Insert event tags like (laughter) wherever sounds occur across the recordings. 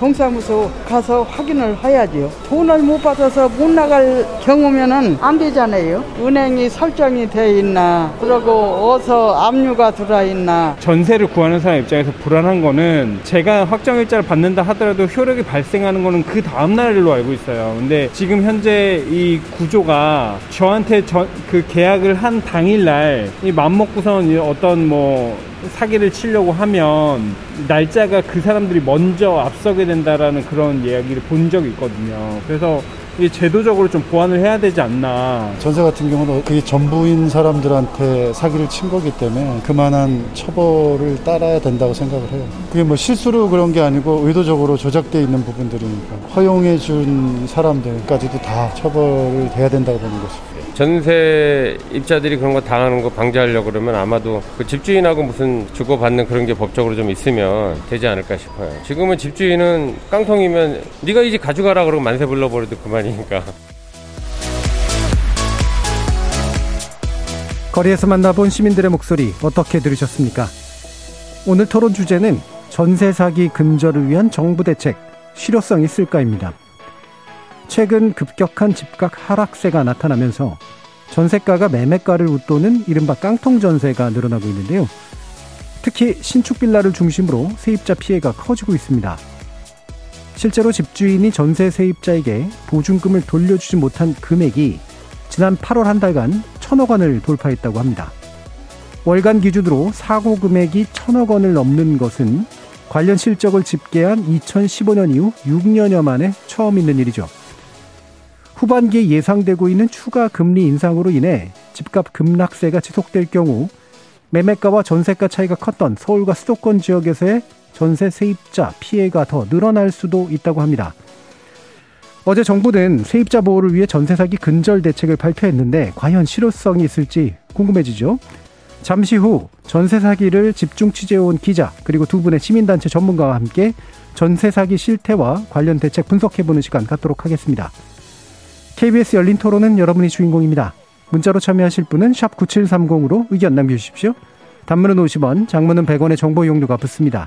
동사무소 가서 확인을 해야지요. 돈을 못 받아서 못 나갈 경우면은 안 되잖아요. 은행이 설정이 돼 있나, 그리고 어서 압류가 들어 있나. 전세를 구하는 사람 입장에서 불안한 거는 제가 확정일자를 받는다 하더라도 효력이 발생하는 거는 그 다음 날로 알고 있어요. 근데 지금 현재 이 구조가 저한테 전, 그 계약을 한 당일 날 이 맘먹고선 어떤 뭐 사기를 치려고 하면 날짜가 그 사람들이 먼저 앞서게 된다라는 그런 이야기를 본 적이 있거든요. 그래서 이게 제도적으로 좀 보완을 해야 되지 않나. 전세 같은 경우는 그게 전부인 사람들한테 사기를 친 거기 때문에 그만한 처벌을 따라야 된다고 생각을 해요. 그게 뭐 실수로 그런 게 아니고 의도적으로 조작돼 있는 부분들이니까 허용해 준 사람들까지도 다 처벌을 돼야 된다고 보는 것이죠. 전세 입자들이 그런 거 당하는 거 방지하려고 그러면 아마도 그 집주인하고 무슨 주고받는 그런 게 법적으로 좀 있으면 되지 않을까 싶어요. 지금은 집주인은 깡통이면 네가 이집 가져가라 그러고 만세 불러버려도 그만이 니까. 거리에서 만나본 시민들의 목소리 어떻게 들으셨습니까? 오늘 토론 주제는 전세 사기 근절을 위한 정부 대책 실효성 있을까입니다. 최근 급격한 집값 하락세가 나타나면서 전세가가 매매가를 웃도는 이른바 깡통 전세가 늘어나고 있는데요. 특히 신축 빌라를 중심으로 세입자 피해가 커지고 있습니다. 실제로 집주인이 전세 세입자에게 보증금을 돌려주지 못한 금액이 지난 8월 한 달간 천억 원을 돌파했다고 합니다. 월간 기준으로 사고 금액이 천억 원을 넘는 것은 관련 실적을 집계한 2015년 이후 6년여 만에 처음 있는 일이죠. 후반기에 예상되고 있는 추가 금리 인상으로 인해 집값 급락세가 지속될 경우 매매가와 전세가 차이가 컸던 서울과 수도권 지역에서의 전세 세입자 피해가 더 늘어날 수도 있다고 합니다. 어제 정부는 세입자 보호를 위해 전세 사기 근절 대책을 발표했는데 과연 실효성이 있을지 궁금해지죠. 잠시 후 전세 사기를 집중 취재해온 기자 그리고 두 분의 시민단체 전문가와 함께 전세 사기 실태와 관련 대책 분석해보는 시간 갖도록 하겠습니다. KBS 열린 토론은 여러분이 주인공입니다. 문자로 참여하실 분은 9730으로 의견 남겨주십시오. 단문은 50원, 장문은 100원의 정보 이용료가 붙습니다.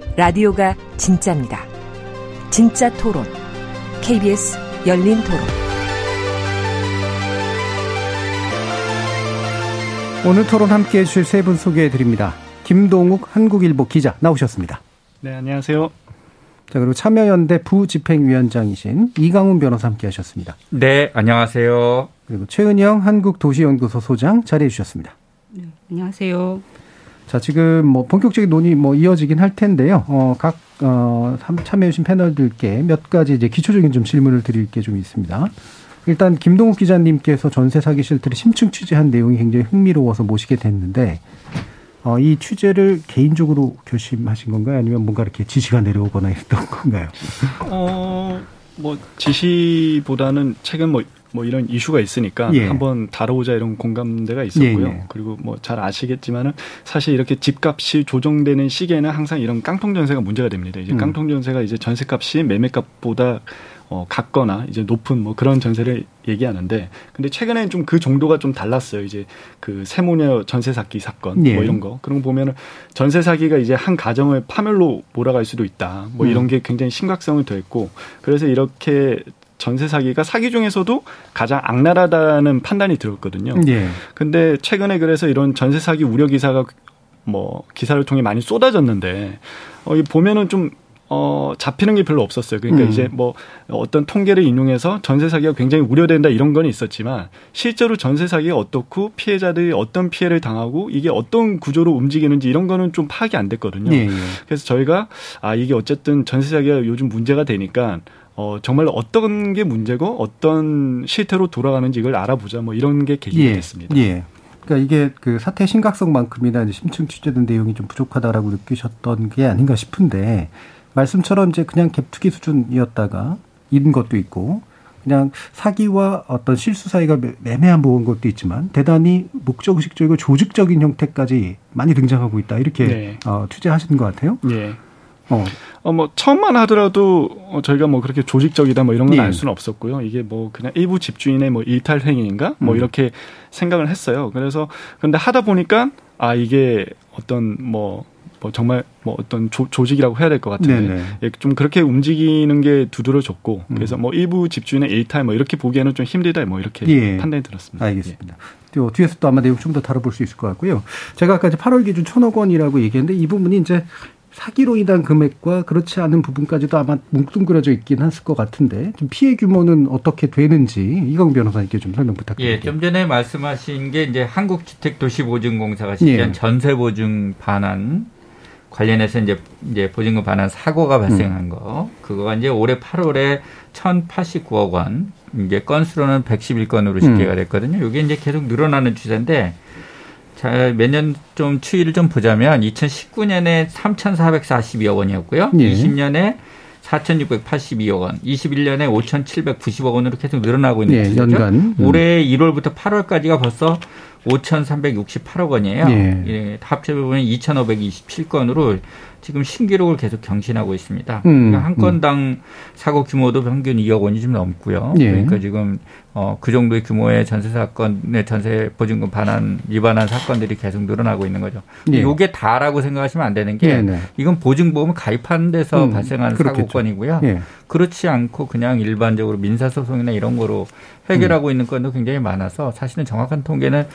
라디오가 진짜입니다. 진짜 토론, KBS 열린 토론. 오늘 토론 함께 해주실 세 분 소개해 드립니다. 김동욱 한국일보 기자 나오셨습니다. 네, 안녕하세요. 자, 그리고 참여연대 부집행위원장이신 이강훈 변호사 함께 하셨습니다. 네, 안녕하세요. 그리고 최은영 한국도시연구소 소장 자리해 주셨습니다. 네, 안녕하세요. 자, 지금 뭐 본격적인 논의 뭐 이어지긴 할 텐데요. 어, 각, 어, 참여해주신 패널들께 몇 가지 이제 기초적인 좀 질문을 드릴 게 좀 있습니다. 일단 김동욱 기자님께서 전세 사기 실태를 심층 취재한 내용이 굉장히 흥미로워서 모시게 됐는데 어, 이 취재를 개인적으로 결심하신 건가요? 아니면 뭔가 이렇게 지시가 내려오거나 했던 건가요? 어, 뭐 지시보다는 최근 뭐, 뭐 이런 이슈가 있으니까 예. 한번 다뤄보자 이런 공감대가 있었고요. 예, 예. 그리고 뭐 잘 아시겠지만은 사실 이렇게 집값이 조정되는 시기에는 항상 이런 깡통 전세가 문제가 됩니다. 이제 음. 깡통 전세가 이제 전세값이 매매값보다 어, 같거나 이제 높은 뭐 그런 전세를 얘기하는데 근데 최근에는 좀그 정도가 좀 달랐어요. 이제 그 세모녀 전세 사기 사건 예. 뭐 이런 거 그런 거 보면은 전세 사기가 이제 한 가정을 파멸로 몰아갈 수도 있다. 뭐 이런 음. 게 굉장히 심각성을 더했고 그래서 이렇게 전세 사기가 사기 중에서도 가장 악랄하다는 판단이 들었거든요. 예. 근데 최근에 그래서 이런 전세 사기 우려 기사가 뭐 기사를 통해 많이 쏟아졌는데 어, 이 보면은 좀 어, 잡히는 게 별로 없었어요. 그러니까 음. 이제 뭐 어떤 통계를 인용해서 전세 사기가 굉장히 우려된다 이런 건 있었지만 실제로 전세 사기가 어떻고 피해자들이 어떤 피해를 당하고 이게 어떤 구조로 움직이는지 이런 거는 좀 파악이 안 됐거든요. 예, 예. 그래서 저희가 아 이게 어쨌든 전세 사기가 요즘 문제가 되니까 어, 정말 어떤 게 문제고 어떤 실태로 돌아가는지 이걸 알아보자 뭐 이런 게 계기가 예, 됐습니다. 예. 그러니까 이게 그 사태 심각성만큼이나 이제 심층 취재된 내용이 좀 부족하다라고 느끼셨던 게 아닌가 싶은데 말씀처럼 이제 그냥 갭투기 수준이었다가 이런 것도 있고 그냥 사기와 어떤 실수 사이가 매매한 부분 것도 있지만 대단히 목적의식적이고 조직적인 형태까지 많이 등장하고 있다 이렇게 네. 어, 취재하신 것 같아요. 네. 어. 어, 뭐, 처음만 하더라도, 어, 저희가 뭐 그렇게 조직적이다 뭐 이런 건알 예. 수는 없었고요. 이게 뭐 그냥 일부 집주인의 뭐 일탈 행위인가? 뭐 음. 이렇게 생각을 했어요. 그래서, 근데 하다 보니까, 아, 이게 어떤 뭐, 뭐 정말 뭐 어떤 조, 조직이라고 해야 될 것 같은데 예, 좀 그렇게 움직이는 게 두드러졌고 음. 그래서 뭐 일부 집주인의 일탈 뭐 이렇게 보기에는 좀 힘들다 뭐 이렇게 예. 판단이 들었습니다. 알겠습니다. 예. 뒤에서 또 아마 내용 좀 더 다뤄볼 수 있을 것 같고요. 제가 아까 이제 8월 기준 천억 원이라고 얘기했는데 이 부분이 이제 사기로 인한 금액과 그렇지 않은 부분까지도 아마 뭉뚱그려져 있긴 했을 것 같은데 좀 피해 규모는 어떻게 되는지 이광 변호사님께 좀 설명 부탁드립니다. 예, 좀 전에 말씀하신 게 이제 한국주택도시보증공사가 실시한 예. 전세보증 반환 관련해서 이제 이제 보증금 반환 사고가 발생한 음. 거 그거가 이제 올해 8월에 1,089억 원 이제 건수로는 111건으로 집계가 음. 됐거든요. 이게 이제 계속 늘어나는 추세인데 자, 몇년좀 추이를 좀 보자면 2019년에 3,442억 원이었고요. 예. 20년에 4,682억 원, 21년에 5,790억 원으로 계속 늘어나고 있는 예, 추세죠. 연간. 음. 올해 1월부터 8월까지가 벌써 5,368억 원이에요. 예. 예 합쳐 보면 2,527건으로 지금 신기록을 계속 경신하고 있습니다. 음, 그러니까 한 건당 음. 사고 규모도 평균 2억 원이 좀 넘고요. 예. 그러니까 지금 어, 그 정도의 규모의 전세 사건의 전세 보증금 반환 위반한 사건들이 계속 늘어나고 있는 거죠. 예. 이게 다라고 생각하시면 안 되는 게 예, 네. 이건 보증보험을 가입하는 데서 음, 발생한 그렇겠죠. 사고건이고요. 예. 그렇지 않고 그냥 일반적으로 민사소송이나 이런 거로 해결하고 음. 있는 건도 굉장히 많아서 사실은 정확한 통계는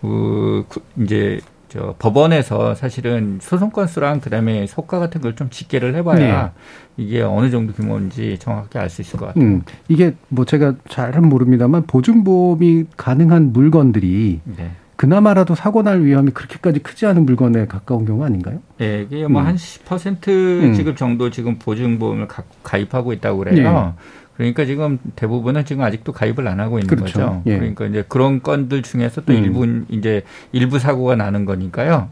그, 그 이제 저 법원에서 사실은 소송 건수랑 그다음에 속가 같은 걸 좀 집계를 해봐야 네. 이게 어느 정도 규모인지 정확히 알수 있을 것 같아요. 음, 이게 뭐 제가 잘은 모릅니다만 보증보험이 가능한 물건들이 네. 그나마라도 사고 날 위험이 그렇게까지 크지 않은 물건에 가까운 경우 아닌가요? 네, 이게 뭐한 음. 10% 음. 지급 정도 지금 보증보험을 가 입하고 있다고 그래요. 네. 그러니까 지금 대부분은 지금 아직도 가입을 안 하고 있는 그렇죠. 거죠. 예. 그러니까 이제 그런 건들 중에서 또 음. 일부 이제 일부 사고가 나는 거니까요.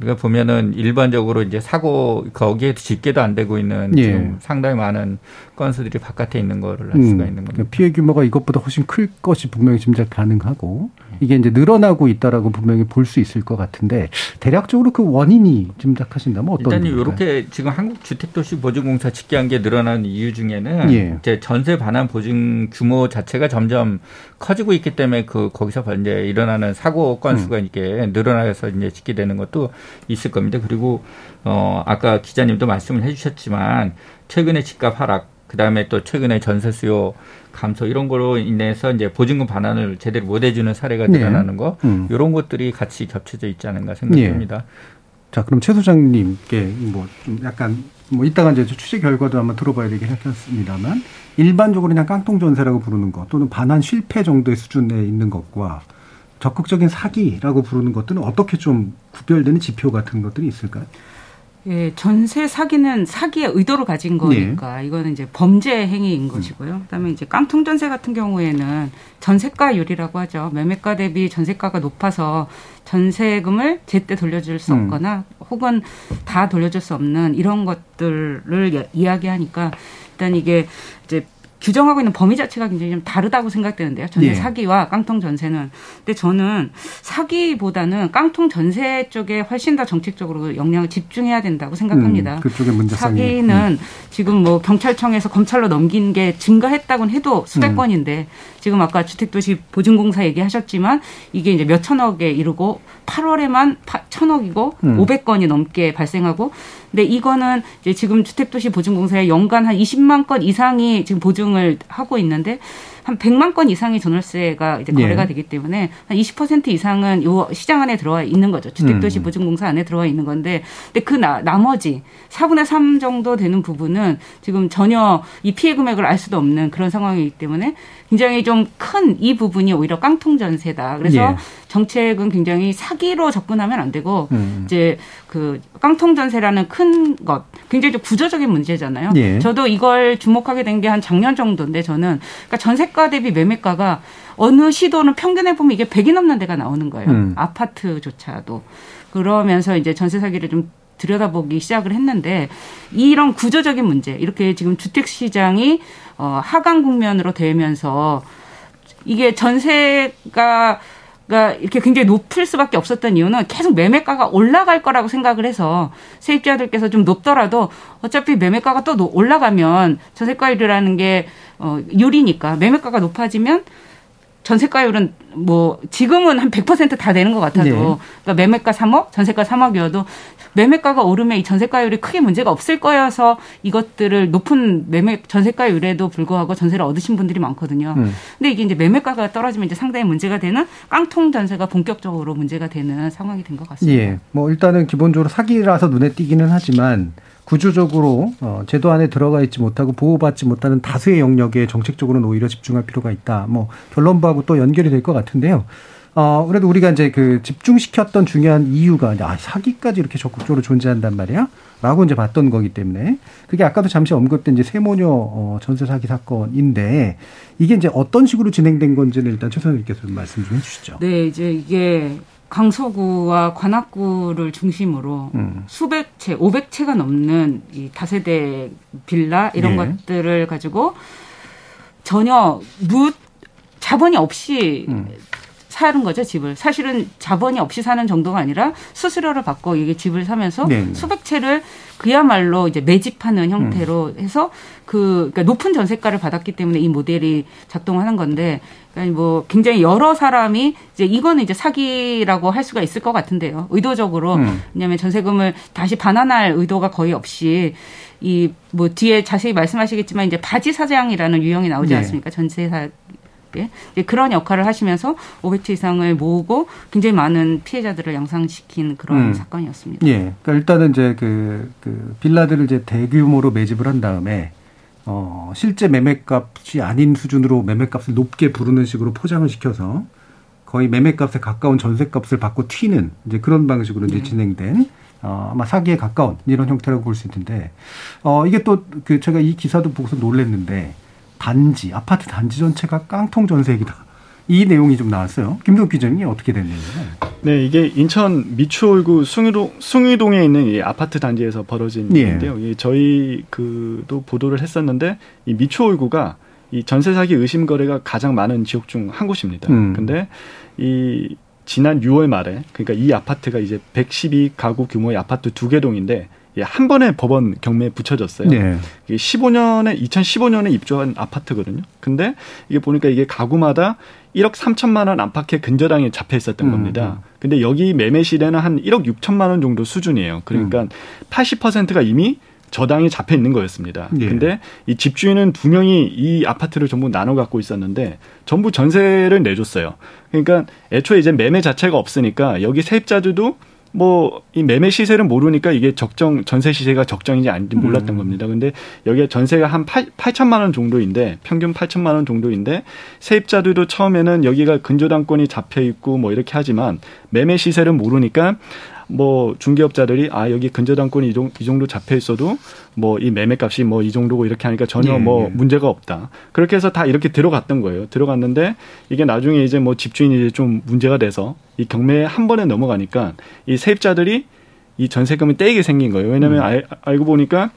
우리가 보면은 일반적으로 이제 사고 거기에 집계도 안 되고 있는 예. 지금 상당히 많은 건수들이 바깥에 있는 거를 알 수가 음, 있는 겁니다. 피해 규모가 이것보다 훨씬 클 것이 분명히 짐작 가능하고 이게 이제 늘어나고 있다라고 분명히 볼 수 있을 것 같은데 대략적으로 그 원인이 짐작하신다면 어떤? 일단 이렇게 지금 한국 주택도시 보증공사 집계한 게 늘어나는 이유 중에는 예. 이제 전세 반환 보증 규모 자체가 점점 커지고 있기 때문에 그 거기서 이제 일어나는 사고 건수가 음. 이렇게 늘어나서 이제 집계되는 것도 있을 겁니다. 그리고 어 아까 기자님도 말씀을 해주셨지만 최근에 집값 하락 그다음에 또 최근에 전세 수요 감소 이런 거로 인해서 이제 보증금 반환을 제대로 못 해주는 사례가 네. 늘어나는 거 음. 이런 것들이 같이 겹쳐져 있지 않은가 생각합니다. 네. 자 그럼 최 소장님께 뭐 좀 약간 뭐 이따가 이제 취재 결과도 한번 들어봐야 되긴 하겠습니다만 일반적으로 그냥 깡통 전세라고 부르는 것 또는 반환 실패 정도의 수준에 있는 것과 적극적인 사기라고 부르는 것들은 어떻게 좀 구별되는 지표 같은 것들이 있을까요? 예, 전세 사기는 사기의 의도를 가진 거니까 네. 이거는 이제 범죄 행위인 것이고요. 그다음에 이제 깡통 전세 같은 경우에는 전세가율이라고 하죠. 매매가 대비 전세가가 높아서 전세금을 제때 돌려줄 수 음. 없거나 음. 혹은 다 돌려줄 수 없는 이런 것들을 이야기하니까 일단 이게 규정하고 있는 범위 자체가 굉장히 좀 다르다고 생각되는데요. 전세 예. 사기와 깡통 전세는. 근데 저는 사기보다는 깡통 전세 쪽에 훨씬 더 정책적으로 영향을 집중해야 된다고 생각합니다. 음, 그쪽의 문제성이. 사기는 음. 지금 뭐 경찰청에서 검찰로 넘긴 게 증가했다고는 해도 수백 음. 건인데 지금 아까 주택도시 보증공사 얘기하셨지만 이게 이제 몇 천억에 이르고 8월에만 천억이고 음. 500건이 넘게 발생하고 근데 이거는 이제 지금 주택도시 보증공사에 연간 한 20만 건 이상이 지금 보증을 하고 있는데 한 100만 건 이상의 전월세가 이제 거래가 예. 되기 때문에 한 20% 이상은 요 시장 안에 들어와 있는 거죠. 주택도시 음. 보증공사 안에 들어와 있는 건데 근데 그 나, 나머지 4분의 3 정도 되는 부분은 지금 전혀 이 피해 금액을 알 수도 없는 그런 상황이기 때문에 굉장히 좀 큰 이 부분이 오히려 깡통 전세다. 그래서 예. 정책은 굉장히 사기로 접근하면 안 되고 음. 이제 그 깡통 전세라는 큰 것 굉장히 좀 구조적인 문제잖아요. 예. 저도 이걸 주목하게 된 게 한 작년 정도인데 저는 그러니까 전세가 대비 매매가가 어느 시도는 평균해 보면 이게 100이 넘는 데가 나오는 거예요. 음. 아파트조차도. 그러면서 이제 전세 사기를 좀 들여다보기 시작을 했는데 이런 구조적인 문제 이렇게 지금 주택 시장이 어 하강 국면으로 되면서 이게 전세가 가 이렇게 굉장히 높을 수밖에 없었던 이유는 계속 매매가가 올라갈 거라고 생각을 해서 세입자들께서 좀 높더라도 어차피 매매가가 또 올라가면 전세가율이라는 게 어, 유리니까 매매가가 높아지면 전세가율은 뭐 지금은 한 100%다 되는 것 같아도 네. 그러니까 매매가 3억, 전세가 3억이어도 매매가가 오르면 이 전세가율이 크게 문제가 없을 거여서 이것들을 높은 매매 전세가율에도 불구하고 전세를 얻으신 분들이 많거든요. 음. 근데 이게 이제 매매가가 떨어지면 이제 상당히 문제가 되는 깡통 전세가 본격적으로 문제가 되는 상황이 된 것 같습니다. 예. 뭐 일단은 기본적으로 사기라서 눈에 띄기는 하지만 구조적으로 어, 제도 안에 들어가 있지 못하고 보호받지 못하는 다수의 영역에 정책적으로는 오히려 집중할 필요가 있다. 뭐 결론부하고 또 연결이 될 것 같은데요. 어, 그래도 우리가 이제 그 집중시켰던 중요한 이유가 아, 사기까지 이렇게 적극적으로 존재한단 말이야? 라고 이제 봤던 거기 때문에 그게 아까도 잠시 언급된 이제 세모녀 어, 전세 사기 사건인데 이게 이제 어떤 식으로 진행된 건지는 일단 최 선생님께서 좀 말씀 좀 해주시죠. 네, 이제 이게 강서구와 관악구를 중심으로 음. 수백 채, 오백 채가 넘는 이 다세대 빌라 이런 예. 것들을 가지고 전혀 무 자본이 없이 음. 사는 거죠 집을 사실은 자본이 없이 사는 정도가 아니라 수수료를 받고 이게 집을 사면서 네. 수백 채를 그야말로 이제 매집하는 형태로 음. 해서 그 그러니까 높은 전세가를 받았기 때문에 이 모델이 작동하는 건데 그러니까 뭐 굉장히 여러 사람이 이제 이거는 이제 사기라고 할 수가 있을 것 같은데요 의도적으로 음. 왜냐하면 전세금을 다시 반환할 의도가 거의 없이 이 뭐 뒤에 자세히 말씀하시겠지만 이제 바지 사장이라는 유형이 나오지 네. 않습니까 전세 사 예? 그런 역할을 하시면서 500채 이상을 모으고 굉장히 많은 피해자들을 양상시킨 그런 음. 사건이었습니다. 예. 그러니까 일단은 이제 그, 그 빌라들을 이제 대규모로 매집을 한 다음에 어, 실제 매매값이 아닌 수준으로 매매값을 높게 부르는 식으로 포장을 시켜서 거의 매매값에 가까운 전세값을 받고 튀는 이제 그런 방식으로 이제 네. 진행된 어, 아마 사기에 가까운 이런 형태라고 볼 수 있는데 어, 이게 또 그 제가 이 기사도 보고서 놀랬는데 단지 아파트 단지 전체가 깡통 전세기다. 이 내용이 좀 나왔어요. 김동 기자님이 어떻게 됐는지. 네, 이게 인천 미추홀구 숭이동 숭이동에 있는 이 아파트 단지에서 벌어진 예. 일인데요. 이 저희 그도 보도를 했었는데 이 미추홀구가 이 전세 사기 의심 거래가 가장 많은 지역 중 한 곳입니다. 음. 근데 이 지난 6월 말에 그러니까 이 아파트가 이제 112 가구 규모의 아파트 두 개 동인데 예, 한 번에 법원 경매에 붙여졌어요. 네. 이게 15년에 2015년에 입주한 아파트거든요. 근데 이게 보니까 이게 가구마다 1억 3천만 원 안팎의 근저당이 잡혀 있었던 음, 겁니다. 음. 근데 여기 매매 시대는 한 1억 6천만 원 정도 수준이에요. 그러니까 음. 80%가 이미 저당이 잡혀 있는 거였습니다. 예. 근데 이 집주인은 두 명이 이 아파트를 전부 나눠 갖고 있었는데 전부 전세를 내줬어요. 그러니까 애초에 이제 매매 자체가 없으니까 여기 세입자들도 뭐 이 매매 시세를 모르니까 이게 적정 전세 시세가 적정인지 아닌지 몰랐던 음. 겁니다. 근데 여기에 전세가 한 8, 8천만 원 정도인데 평균 8천만 원 정도인데 세입자들도 처음에는 여기가 근저당권이 잡혀 있고 뭐 이렇게 하지만 매매 시세를 모르니까 뭐 중개업자들이 아 여기 근저당권이 이 정도, 이 정도 잡혀 있어도 뭐 이 매매값이 뭐 이 정도고 이렇게 하니까 전혀 예, 뭐 예. 문제가 없다. 그렇게 해서 다 이렇게 들어갔던 거예요. 들어갔는데 이게 나중에 이제 뭐 집주인이 이제 좀 문제가 돼서 이 경매에 한 번에 넘어가니까 이 세입자들이 이 전세금을 떼이게 생긴 거예요. 왜냐하면 음. 알, 알고 보니까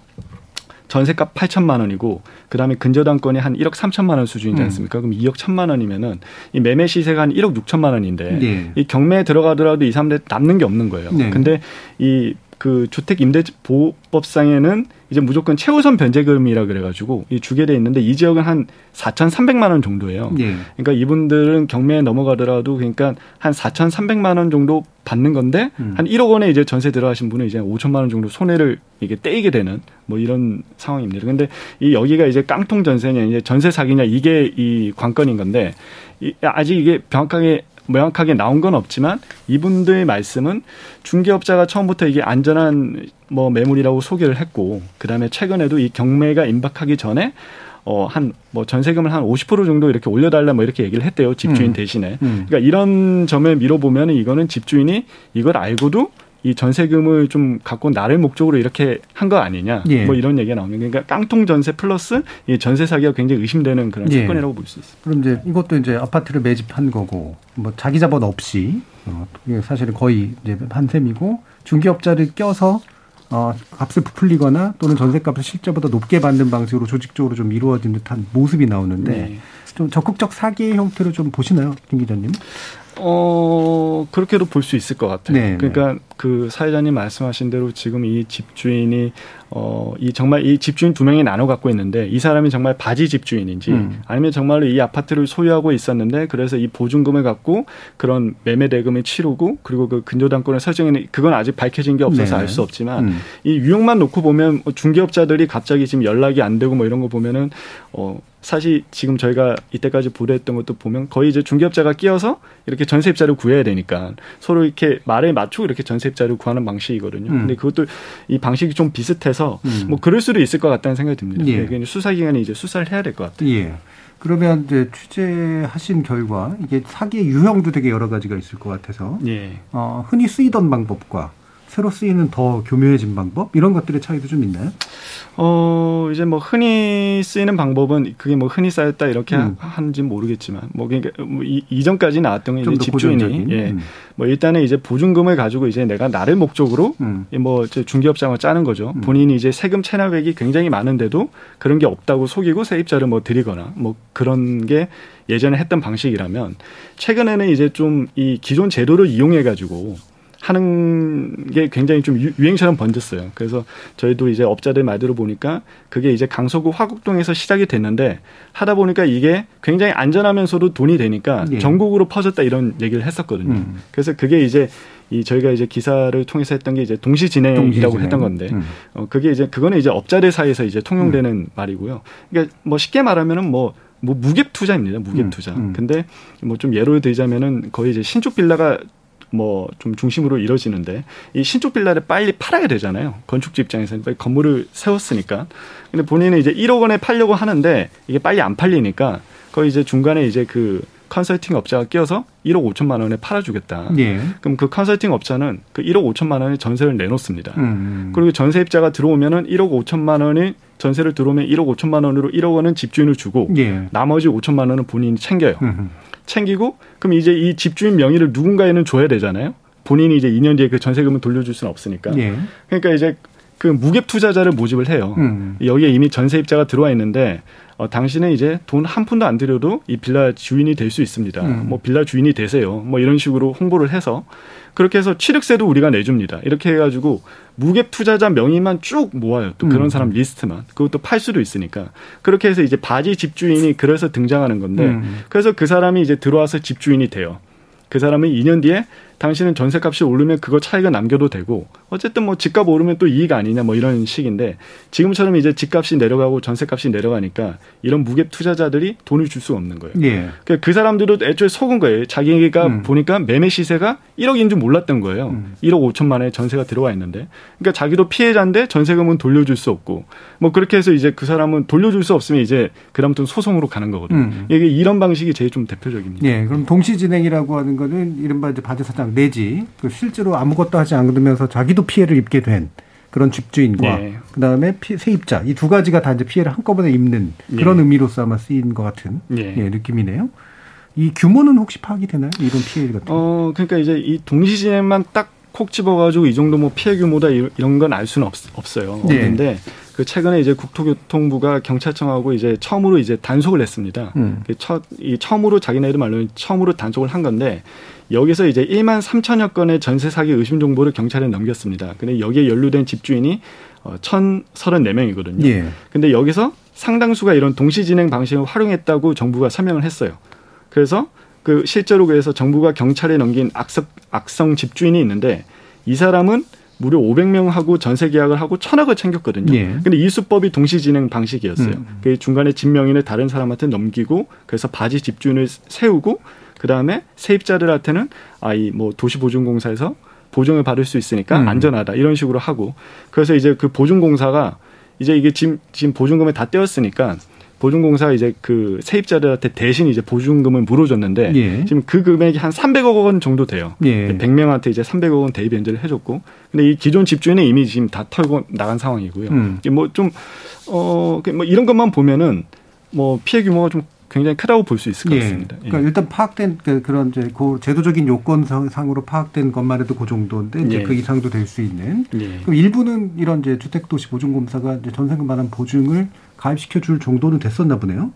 전세값 8천만 원이고 그다음에 근저당권이 한 1억 3천만 원 수준이지 음. 않습니까? 음. 그럼 2억 1천만 원이면은 이 매매 시세가 한 1억 6천만 원인데 네. 이 경매에 들어가더라도 이 사람들 남는 게 없는 거예요. 네. 근데 이 그 주택 임대 보호법상에는 이제 무조건 최우선 변제금이라 그래가지고 이 주게 돼 있는데 이 지역은 한 4,300만 원 정도예요. 예. 그러니까 이분들은 경매에 넘어가더라도 그러니까 한 4,300만 원 정도 받는 건데 음. 한 1억 원에 이제 전세 들어가신 분은 이제 5천만 원 정도 손해를 이게 떼이게 되는 뭐 이런 상황입니다. 근데 이 여기가 이제 깡통 전세냐 이제 전세 사기냐 이게 이 관건인 건데 이 아직 이게 명확하게 명확하게 나온 건 없지만 이분들의 말씀은 중개업자가 처음부터 이게 안전한 뭐 매물이라고 소개를 했고 그다음에 최근에도 이 경매가 임박하기 전에 어, 한, 뭐, 전세금을 한 50% 정도 이렇게 올려달라 뭐 이렇게 얘기를 했대요. 집주인 음. 대신에. 음. 그러니까 이런 점을 미뤄보면 이거는 집주인이 이걸 알고도 이 전세금을 좀 갖고 나를 목적으로 이렇게 한 거 아니냐. 예. 뭐 이런 얘기가 나오는 그러니까 깡통 전세 플러스 이 전세 사기가 굉장히 의심되는 그런 예. 사건이라고 볼 수 있습니다. 그럼 이제 이것도 이제 아파트를 매집한 거고 뭐 자기 자본 없이 어, 사실은 거의 이제 한 셈이고 중개업자를 껴서 어, 값을 부풀리거나 또는 전세값을 실제보다 높게 받는 방식으로 조직적으로 좀 이루어진 듯한 모습이 나오는데 네. 좀 적극적 사기의 형태로 좀 보시나요, 김 기자님? 어, 그렇게도 볼 수 있을 것 같아요. 네, 네, 그러니까 그 사회자님 말씀하신 대로 지금 이 집주인이 어, 이 정말 이 집주인 두 명이 나눠 갖고 있는데 이 사람이 정말 바지 집주인인지 음. 아니면 정말로 이 아파트를 소유하고 있었는데 그래서 이 보증금을 갖고 그런 매매 대금을 치르고 그리고 그 근저당권을 설정해는 그건 아직 밝혀진 게 없어서 네. 알수 없지만 음. 이 유형만 놓고 보면 뭐 중개업자들이 갑자기 지금 연락이 안 되고 뭐 이런 거 보면은 어, 사실 지금 저희가 이때까지 보도했던 것도 보면 거의 이제 중개업자가 끼어서 이렇게 전세입자를 구해야 되니까 서로 이렇게 말에 맞추고 이렇게 전세입자를 구하는 방식이거든요. 음. 근데 그것도 이 방식이 좀 비슷해서 음. 뭐 그럴 수도 있을 것 같다는 생각이 듭니다. 예. 네, 수사기관이 이제 수사를 해야 될 것 같아요. 예. 그러면 이제 취재하신 결과 이게 사기의 유형도 되게 여러 가지가 있을 것 같아서 예. 어, 흔히 쓰이던 방법과 새로 쓰이는 더 교묘해진 방법 이런 것들의 차이도 좀 있나요? 어 이제 뭐 흔히 쓰이는 방법은 그게 뭐 흔히 쌓였다 이렇게 음. 하는지 모르겠지만 뭐 그러니까 뭐 이, 이전까지 나왔던 게 이제 집주인이 예. 음. 뭐 일단은 이제 보증금을 가지고 이제 내가 나를 목적으로 음. 뭐 중개업장을 짜는 거죠. 음. 본인이 이제 세금 체납액이 굉장히 많은데도 그런 게 없다고 속이고 세입자를 뭐 드리거나 뭐 그런 게 예전에 했던 방식이라면 최근에는 이제 좀 이 기존 제도를 이용해 가지고 하는 게 굉장히 좀 유행처럼 번졌어요. 그래서 저희도 이제 업자들 말대로 보니까 그게 이제 강서구 화곡동에서 시작이 됐는데 하다 보니까 이게 굉장히 안전하면서도 돈이 되니까 예. 전국으로 퍼졌다 이런 얘기를 했었거든요. 음. 그래서 그게 이제 이 저희가 이제 기사를 통해서 했던 게 이제 동시 진행이라고 동시진행. 했던 건데 음. 어 그게 이제 그거는 이제 업자들 사이에서 이제 통용되는 음. 말이고요. 그러니까 뭐 쉽게 말하면은 뭐뭐 무갭 투자입니다. 무갭 투자. 음. 음. 근데 뭐 좀 예를 들자면은 거의 이제 신축 빌라가 뭐 좀 중심으로 이뤄지는데 이 신축 빌라를 빨리 팔아야 되잖아요. 건축주 입장에서는 빨리 건물을 세웠으니까. 근데 본인은 이제 1억 원에 팔려고 하는데 이게 빨리 안 팔리니까 거의 이제 중간에 이제 그 컨설팅 업자가 끼어서 1억 5천만 원에 팔아주겠다. 예. 그럼 그 컨설팅 업자는 그 1억 5천만 원의 전세를 내놓습니다. 음. 그리고 전세입자가 들어오면은 1억 5천만 원이 전세를 들어오면 1억 5천만 원으로 1억 원은 집주인을 주고 예. 나머지 5천만 원은 본인이 챙겨요. 음. 챙기고 그럼 이제 이 집주인 명의를 누군가에는 줘야 되잖아요. 본인이 이제 2년 뒤에 그 전세금을 돌려줄 수는 없으니까. 예. 그러니까 이제 그 무갭 투자자를 모집을 해요. 음. 여기에 이미 전세입자가 들어와 있는데 어, 당신은 이제 돈 한 푼도 안 들여도 이 빌라 주인이 될 수 있습니다. 음. 뭐 빌라 주인이 되세요. 뭐 이런 식으로 홍보를 해서 그렇게 해서 취득세도 우리가 내줍니다. 이렇게 해가지고 무갭 투자자 명의만 쭉 모아요. 또 그런 음. 사람 리스트만. 그것도 팔 수도 있으니까. 그렇게 해서 이제 바지 집주인이 그래서 등장하는 건데 음. 그래서 그 사람이 이제 들어와서 집주인이 돼요. 그 사람은 2년 뒤에 당신은 전세값이 오르면 그거 차이가 남겨도 되고 어쨌든 뭐 집값 오르면 또 이익 아니냐 뭐 이런 식인데 지금처럼 이제 집값이 내려가고 전세값이 내려가니까 이런 무갭 투자자들이 돈을 줄 수 없는 거예요. 예. 그러니까 그 사람들도 애초에 속은 거예요. 자기가 음. 보니까 매매 시세가 1억인 줄 몰랐던 거예요. 음. 1억 5천만 원의 전세가 들어와 있는데 그러니까 자기도 피해자인데 전세금은 돌려줄 수 없고 뭐 그렇게 해서 이제 그 사람은 돌려줄 수 없으면 이제 그다음부터 소송으로 가는 거거든요. 음. 이게 이런 방식이 제일 좀 대표적입니다. 예. 그럼 동시 진행이라고 하는 거는 이른바 이제 바지 사장 내지 그 실제로 아무것도 하지 않으면서 자기도 피해를 입게 된 그런 집주인과 네. 그다음에 피, 세입자 이 두 가지가 다 이제 피해를 한꺼번에 입는 그런 네. 의미로서 아마 쓰인 것 같은 네. 예, 느낌이네요. 이 규모는 혹시 파악이 되나요? 이런 피해 같은? 어, 그러니까 이제 이 동시진행만 딱 콕 집어가지고 이 정도 뭐 피해 규모다 이런 건 알 수는 없, 어요 네. 없는데 그 최근에 이제 국토교통부가 경찰청하고 이제 처음으로 이제 단속을 했습니다. 음. 그 첫, 이 처음으로 자기네들 말로는 처음으로 단속을 한 건데 여기서 이제 1만 3천여 건의 전세 사기 의심 정보를 경찰에 넘겼습니다. 근데 여기에 연루된 집주인이 어, 1,034명이거든요. 예. 근데 여기서 상당수가 이런 동시 진행 방식을 활용했다고 정부가 설명을 했어요. 그래서 그 실제로 그래서 정부가 경찰에 넘긴 악성, 악성 집주인이 있는데 이 사람은 무려 500명하고 전세 계약을 하고 천억을 챙겼거든요. 예. 근데 이 수법이 동시 진행 방식이었어요. 음. 그 중간에 진명인을 다른 사람한테 넘기고 그래서 바지 집주인을 세우고 그 다음에 세입자들한테는 아 이 뭐 도시보증공사에서 보증을 받을 수 있으니까 음. 안전하다 이런 식으로 하고 그래서 이제 그 보증공사가 이제 이게 지금 지금 보증금을 다 떼었으니까 보증공사가 이제 그 세입자들한테 대신 이제 보증금을 물어줬는데 예. 지금 그 금액이 한 300억 원 정도 돼요. 예. 100명한테 이제 300억 원 대입 연재를 해줬고 근데 이 기존 집주인은 이미 지금 다 털고 나간 상황이고요. 음. 뭐좀 어, 뭐 이런 것만 보면은 뭐 피해 규모가 좀 굉장히 크다고 볼 수 있을 것 예. 같습니다. 그러니까 예. 일단 파악된 그 그런 이제 그 제도적인 요건상으로 파악된 것만 해도 그 정도인데 이제 예. 그 이상도 될 수 있는. 예. 그럼 일부는 이런 이제 주택도시 보증공사가 이제 전세금 반환 보증을 가입시켜 줄 정도는 됐었나 보네요.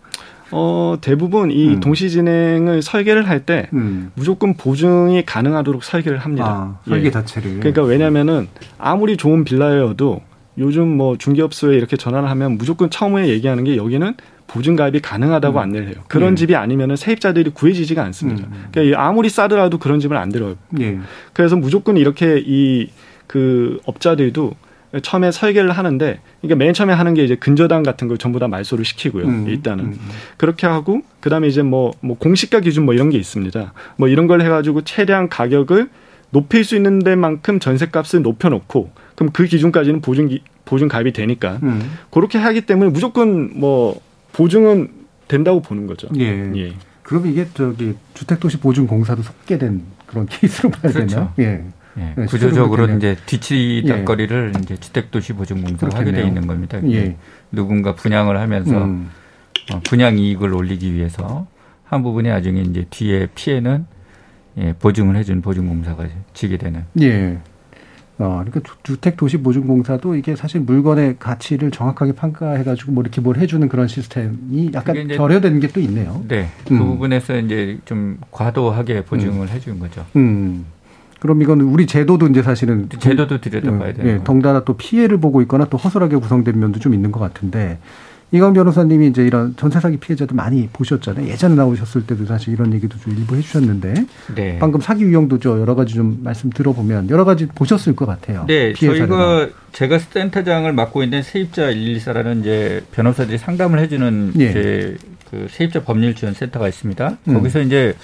어, 대부분 이 음. 동시 진행을 설계를 할때 음. 무조건 보증이 가능하도록 설계를 합니다. 아, 설계 예. 자체를. 그러니까 왜냐면은 아무리 좋은 빌라여도 요즘 뭐 중개업소에 이렇게 전화를 하면 무조건 처음에 얘기하는 게 여기는 보증 가입이 가능하다고 음. 안내를 해요. 그런 예. 집이 아니면은 세입자들이 구해지지가 않습니다. 음. 그러니까 아무리 싸더라도 그런 집을 안 들어요. 예. 그래서 무조건 이렇게 이 그 업자들도 처음에 설계를 하는데 그러니까 맨 처음에 하는 게 이제 근저당 같은 걸 전부 다 말소를 시키고요. 음, 일단은 음. 그렇게 하고 그다음에 이제 뭐뭐 뭐 공시가 기준 뭐 이런 게 있습니다. 뭐 이런 걸 해가지고 최대한 가격을 높일 수 있는 데만큼 전세값을 높여놓고 그럼 그 기준까지는 보증 보증 가입이 되니까 음. 그렇게 하기 때문에 무조건 뭐 보증은 된다고 보는 거죠. 예. 예. 그럼 이게 저기 주택도시 보증공사도 섞게 된 그런 케이스로 봐야 그렇죠. 되나요? 예. 예, 네, 구조적으로 이제 뒤치다거리를 예. 이제 주택도시보증공사가 하게 돼 있는 겁니다. 예. 누군가 분양을 하면서 음. 어, 분양 이익을 올리기 위해서 한 부분이 나중에 이제 뒤에 피해는 예, 보증을 해준 보증공사가 지게 되는. 예. 어, 그러니까 주택도시보증공사도 이게 사실 물건의 가치를 정확하게 평가해가지고 뭐 이렇게 뭘 해주는 그런 시스템이 약간 결여되는 게 또 있네요. 네. 그 음. 부분에서 이제 좀 과도하게 보증을 음. 해주는 거죠. 음. 그럼 이건 우리 제도도 이제 사실은 제도도 들여다봐야 돼요. 예, 덩달아 또 피해를 보고 있거나 또 허술하게 구성된 면도 좀 있는 것 같은데 이강 변호사님이 이제 이런 전세 사기 피해자도 많이 보셨잖아요. 예전에 나오셨을 때도 사실 이런 얘기도 좀 일부 해주셨는데 네. 방금 사기 유형도 저 여러 가지 좀 말씀 들어보면 여러 가지 보셨을 것 같아요. 네, 저희가. 제가 센터장을 맡고 있는 세입자 114라는 이제 변호사들이 상담을 해주는 예. 이제 그 세입자 법률 지원 센터가 있습니다. 음. 거기서 이제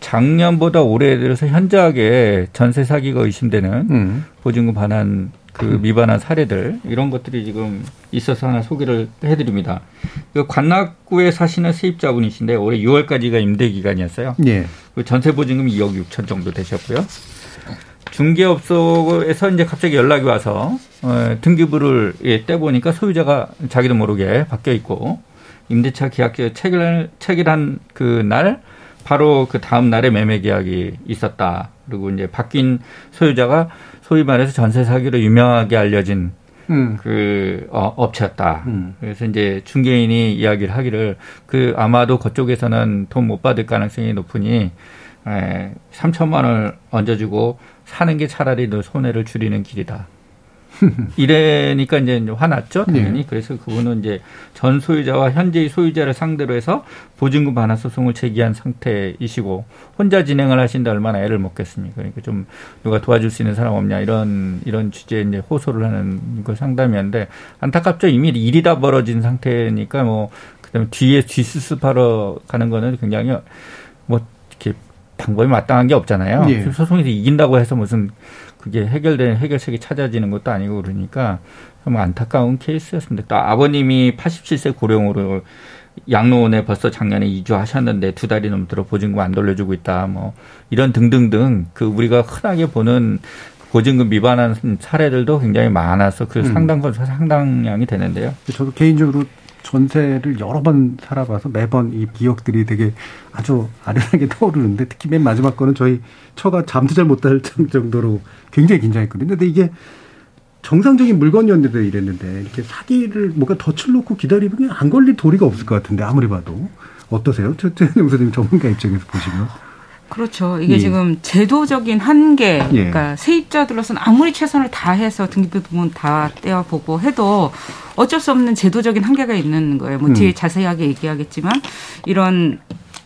작년보다 올해 들어서 현저하게 전세 사기가 의심되는 음. 보증금 반환 그 음. 미반환 사례들 이런 것들이 지금 있어서 하나 소개를 해드립니다. 그 관악구에 사시는 세입자분이신데 올해 6월까지가 임대 기간이었어요. 예. 그 전세 보증금이 2억 6천 정도 되셨고요. 중개업소에서 이제 갑자기 연락이 와서 어, 등기부를 예, 떼 보니까 소유자가 자기도 모르게 바뀌어 있고 임대차 계약 체결 체결한 그 날 바로 그 다음 날에 매매 계약이 있었다. 그리고 이제 바뀐 소유자가 소위 말해서 전세 사기로 유명하게 알려진 음. 그 어, 업체였다. 음. 그래서 이제 중개인이 이야기를 하기를 그 아마도 그쪽에서는 돈 못 받을 가능성이 높으니 에, 3천만 원을 얹어주고 사는 게 차라리 너 손해를 줄이는 길이다. (laughs) 이래니까 이제 화났죠, 당연히. 네. 그래서 그분은 이제 전 소유자와 현재의 소유자를 상대로 해서 보증금 반환 소송을 제기한 상태이시고 혼자 진행을 하신다 얼마나 애를 먹겠습니까? 그러니까 좀 누가 도와줄 수 있는 사람 없냐 이런 이런 주제에 이제 호소를 하는 그 상담이었는데 안타깝죠. 이미 일이 다 벌어진 상태니까 뭐 그다음에 뒤에 뒷수습하러 가는 거는 굉장히 뭐 이렇게 방법이 마땅한 게 없잖아요. 네. 소송에서 이긴다고 해서 무슨 그게 해결된 해결책이 찾아지는 것도 아니고 그러니까 좀 안타까운 케이스였습니다. 또 아버님이 87세 고령으로 양로원에 벌써 작년에 이주하셨는데 두 달이 넘도록 보증금 안 돌려주고 있다. 뭐 이런 등등등 그 우리가 흔하게 보는 보증금 위반한 사례들도 굉장히 많아서 그 음. 상당 건 상당량이 되는데요. 저도 개인적으로 전세를 여러 번 살아봐서 매번 이 기억들이 되게 아주 아련하게 (laughs) 떠오르는데 특히 맨 마지막 거는 저희 처가 잠도 잘 못 잘 정도로 굉장히 긴장했거든요. 근데 이게 정상적인 물건이었는데 이랬는데 이렇게 사기를 뭔가 덫을 놓고 기다리면 안 걸릴 도리가 없을 것 같은데 아무리 봐도 어떠세요? 최현영 선생님 전문가 입장에서 보시면. 그렇죠. 이게 예. 지금 제도적인 한계, 예. 그러니까 세입자들로서는 아무리 최선을 다해서 등기부 부문 다 떼어보고 해도 어쩔 수 없는 제도적인 한계가 있는 거예요. 뭐 뒤에 음. 자세하게 얘기하겠지만 이런